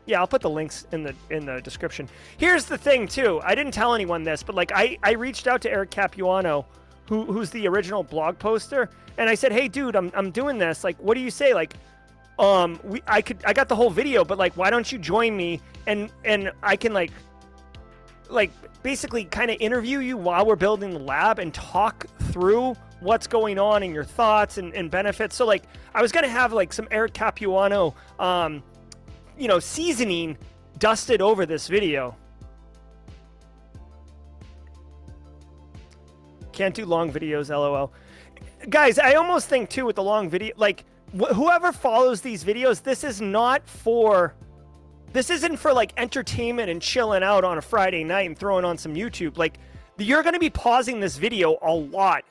Yeah, I'll put the links in the in the description. Here's the thing too. I didn't tell anyone this, but like I I reached out to Eric Capuano, who who's the original blog poster, and I said, "Hey dude, I'm I'm doing this. Like what do you say? Like um we I could I got the whole video, but like why don't you join me and and I can like like basically kind of interview you while we're building the lab and talk through what's going on and your thoughts and, and benefits. So like I was gonna have like some Eric Capuano um you know, seasoning dusted over this video. Can't do long videos, lol. Guys, I almost think too with the long video, like wh- whoever follows these videos, this is not for. This isn't for like entertainment and chilling out on a Friday night and throwing on some YouTube. Like, you're going to be pausing this video a lot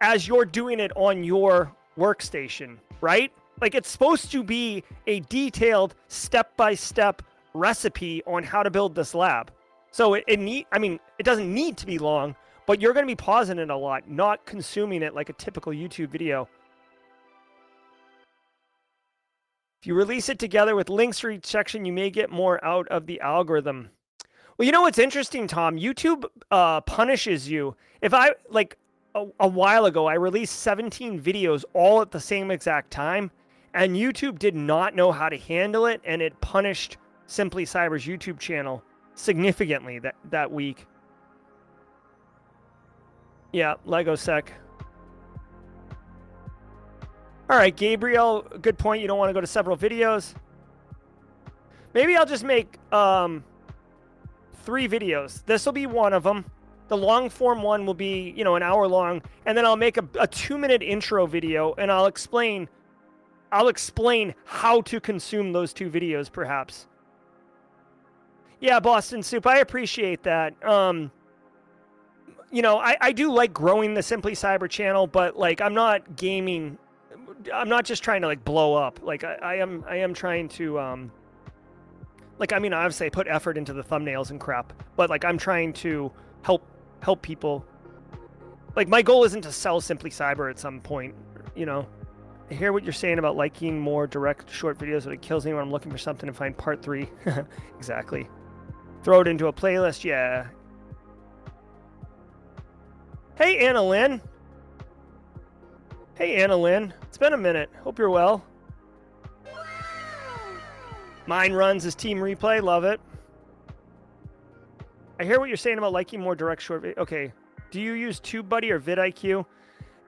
as you're doing it on your workstation, right? Like it's supposed to be a detailed step by step recipe on how to build this lab. So it, it need I mean, it doesn't need to be long, but you're gonna be pausing it a lot, not consuming it like a typical YouTube video. If you release it together with links for each section, you may get more out of the algorithm. Well, you know what's interesting, Tom? YouTube uh, punishes you. If I like a, a while ago, I released 17 videos all at the same exact time and YouTube did not know how to handle it, and it punished Simply Cyber's YouTube channel significantly that, that week. Yeah, Lego Sec. All right, Gabriel, good point. You don't want to go to several videos. Maybe I'll just make um, three videos. This will be one of them. The long form one will be, you know, an hour long, and then I'll make a, a two minute intro video, and I'll explain I'll explain how to consume those two videos, perhaps. Yeah, Boston Soup, I appreciate that. Um, you know, I, I do like growing the Simply Cyber channel, but like I'm not gaming I'm not just trying to like blow up. Like I, I am I am trying to um like I mean obviously put effort into the thumbnails and crap, but like I'm trying to help help people. Like my goal isn't to sell Simply Cyber at some point, you know. I hear what you're saying about liking more direct short videos, but it kills me when I'm looking for something to find part three. exactly. Throw it into a playlist, yeah. Hey Anna Lynn. Hey Anna Lynn. It's been a minute. Hope you're well. Mine runs as team replay. Love it. I hear what you're saying about liking more direct short video. Okay. Do you use TubeBuddy or vidIQ?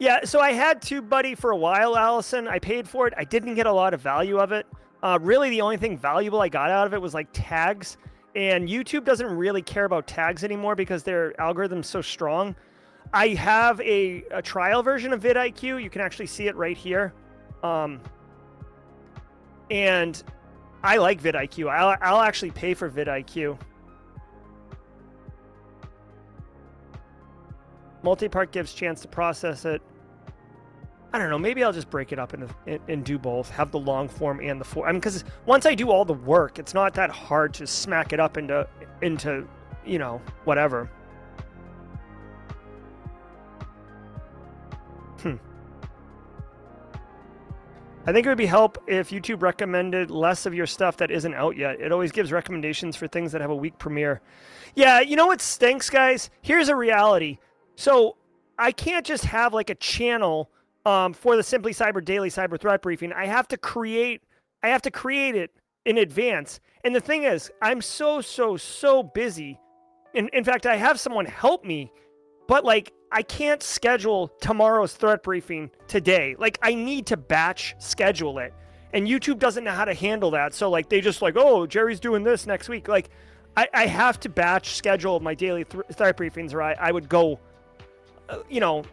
Yeah, so I had TubeBuddy for a while, Allison. I paid for it. I didn't get a lot of value of it. Uh, really, the only thing valuable I got out of it was like tags. And YouTube doesn't really care about tags anymore because their algorithm's so strong. I have a, a trial version of vidIQ. You can actually see it right here. Um, and I like vidIQ. I'll, I'll actually pay for vidIQ. Multi-part gives chance to process it. I don't know. Maybe I'll just break it up and, and, do both. Have the long form and the form. I mean, because once I do all the work, it's not that hard to smack it up into into you know whatever. I think it would be help if YouTube recommended less of your stuff that isn't out yet. It always gives recommendations for things that have a weak premiere. Yeah, you know what stinks, guys? Here's a reality. So I can't just have like a channel um, for the Simply Cyber Daily Cyber Threat Briefing. I have to create. I have to create it in advance. And the thing is, I'm so so so busy. In in fact, I have someone help me, but like I can't schedule tomorrow's threat briefing today. Like I need to batch schedule it. And YouTube doesn't know how to handle that. So like they just like, oh, Jerry's doing this next week. Like I, I have to batch schedule my daily th- threat briefings or I, I would go, uh, you know,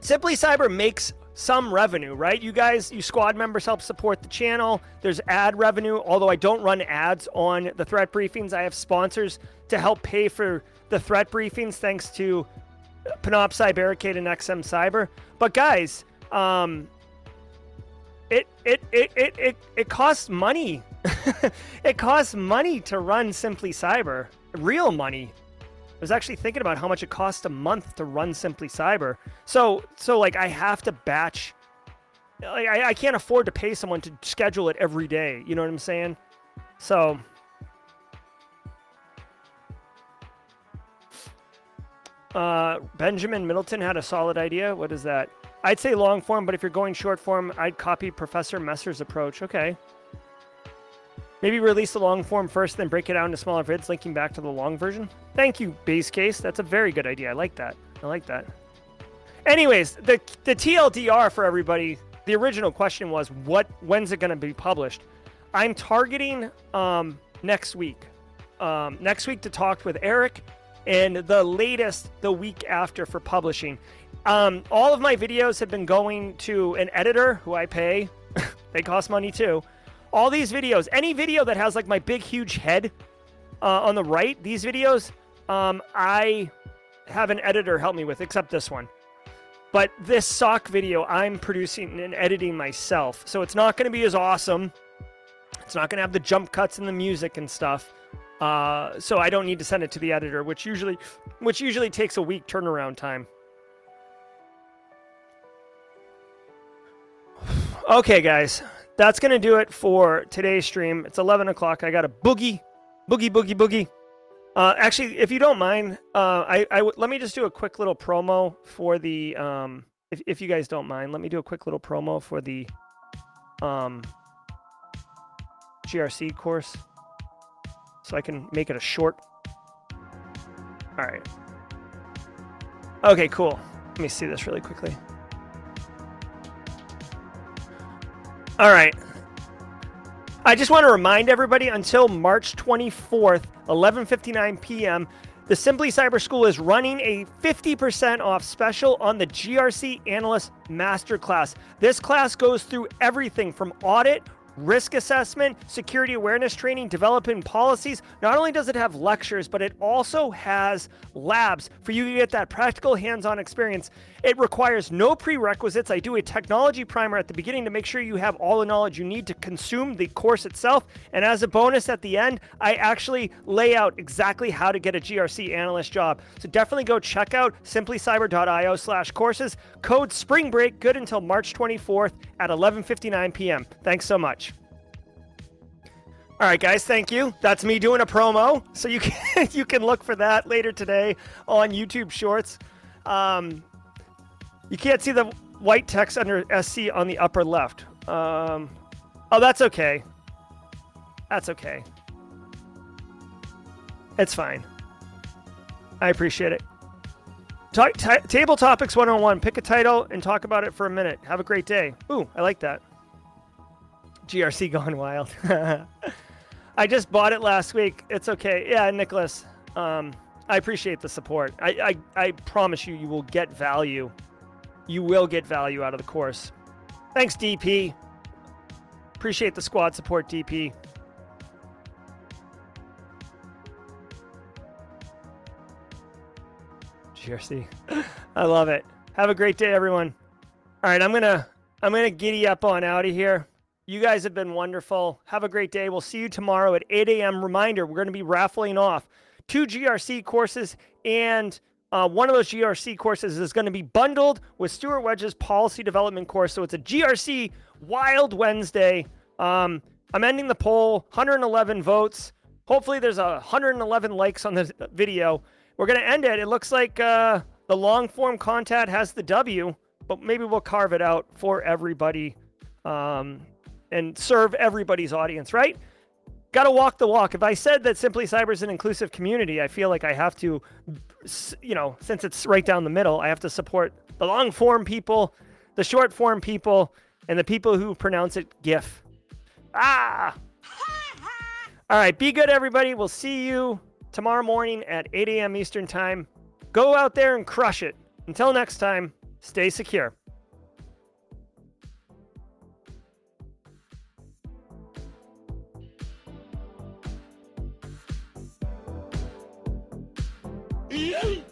Simply Cyber makes some revenue, right? You guys, you squad members help support the channel. There's ad revenue, although I don't run ads on the threat briefings. I have sponsors to help pay for the threat briefings thanks to Panoptcy, Barricade, and XM Cyber. But guys, um, it it it it it, it costs money. it costs money to run Simply Cyber, real money I was actually thinking about how much it costs a month to run Simply Cyber. So so like I have to batch. I, I can't afford to pay someone to schedule it every day. You know what I'm saying? So. Uh, Benjamin Middleton had a solid idea. What is that? I'd say long form, but if you're going short form, I'd copy Professor Messer's approach. Okay. Maybe release the long form first, then break it out into smaller vids, linking back to the long version. Thank you, base case. That's a very good idea. I like that. I like that. Anyways, the the TLDR for everybody. The original question was, what? When's it going to be published? I'm targeting um, next week. Um, next week to talk with Eric, and the latest the week after for publishing. Um, all of my videos have been going to an editor who I pay. they cost money too all these videos, any video that has like my big, huge head uh, on the right, these videos, um, I have an editor help me with, except this one. But this SOC video, I'm producing and editing myself. So it's not going to be as awesome. It's not going to have the jump cuts and the music and stuff. Uh, so I don't need to send it to the editor, which usually, which usually takes a week turnaround time. Okay, guys that's to do it for today's stream. It's 11 o'clock. I got a boogie, boogie, boogie, boogie. Uh, actually, if you don't mind, uh, I, I w- let me just do a quick little promo for the. Um, if, if you guys don't mind, let me do a quick little promo for the um, GRC course, so I can make it a short. All right. Okay, cool. Let me see this really quickly. All right. I just want to remind everybody until March 24th, 11:59 p.m., the Simply Cyber School is running a 50% off special on the GRC Analyst Masterclass. This class goes through everything from audit, risk assessment, security awareness training, developing policies. Not only does it have lectures, but it also has labs for you to get that practical hands on experience. It requires no prerequisites. I do a technology primer at the beginning to make sure you have all the knowledge you need to consume the course itself. And as a bonus at the end, I actually lay out exactly how to get a GRC analyst job. So definitely go check out simplycyber.io slash courses. Code spring break good until March 24th at 11:59 p.m. Thanks so much. All right, guys, thank you. That's me doing a promo, so you can you can look for that later today on YouTube Shorts. Um, you can't see the white text under SC on the upper left. Um, oh, that's okay. That's okay. It's fine. I appreciate it. Ta- ta- table Topics 101. Pick a title and talk about it for a minute. Have a great day. Ooh, I like that. GRC Gone Wild. I just bought it last week. It's okay. Yeah, Nicholas. Um, I appreciate the support. I, I, I promise you, you will get value. You will get value out of the course. Thanks, DP. Appreciate the squad support, DP. GRC. I love it. Have a great day, everyone. All right, I'm gonna I'm gonna giddy up on out of here. You guys have been wonderful. Have a great day. We'll see you tomorrow at 8 a.m. Reminder: we're going to be raffling off two GRC courses, and uh, one of those GRC courses is going to be bundled with Stuart Wedge's policy development course. So it's a GRC Wild Wednesday. Um, I'm ending the poll. 111 votes. Hopefully, there's a 111 likes on this video. We're going to end it. It looks like uh, the long form content has the W, but maybe we'll carve it out for everybody um, and serve everybody's audience, right? Got to walk the walk. If I said that Simply Cyber is an inclusive community, I feel like I have to, you know, since it's right down the middle, I have to support the long form people, the short form people, and the people who pronounce it GIF. Ah! All right, be good, everybody. We'll see you tomorrow morning at 8 a.m. Eastern Time. Go out there and crush it. Until next time, stay secure. Yay!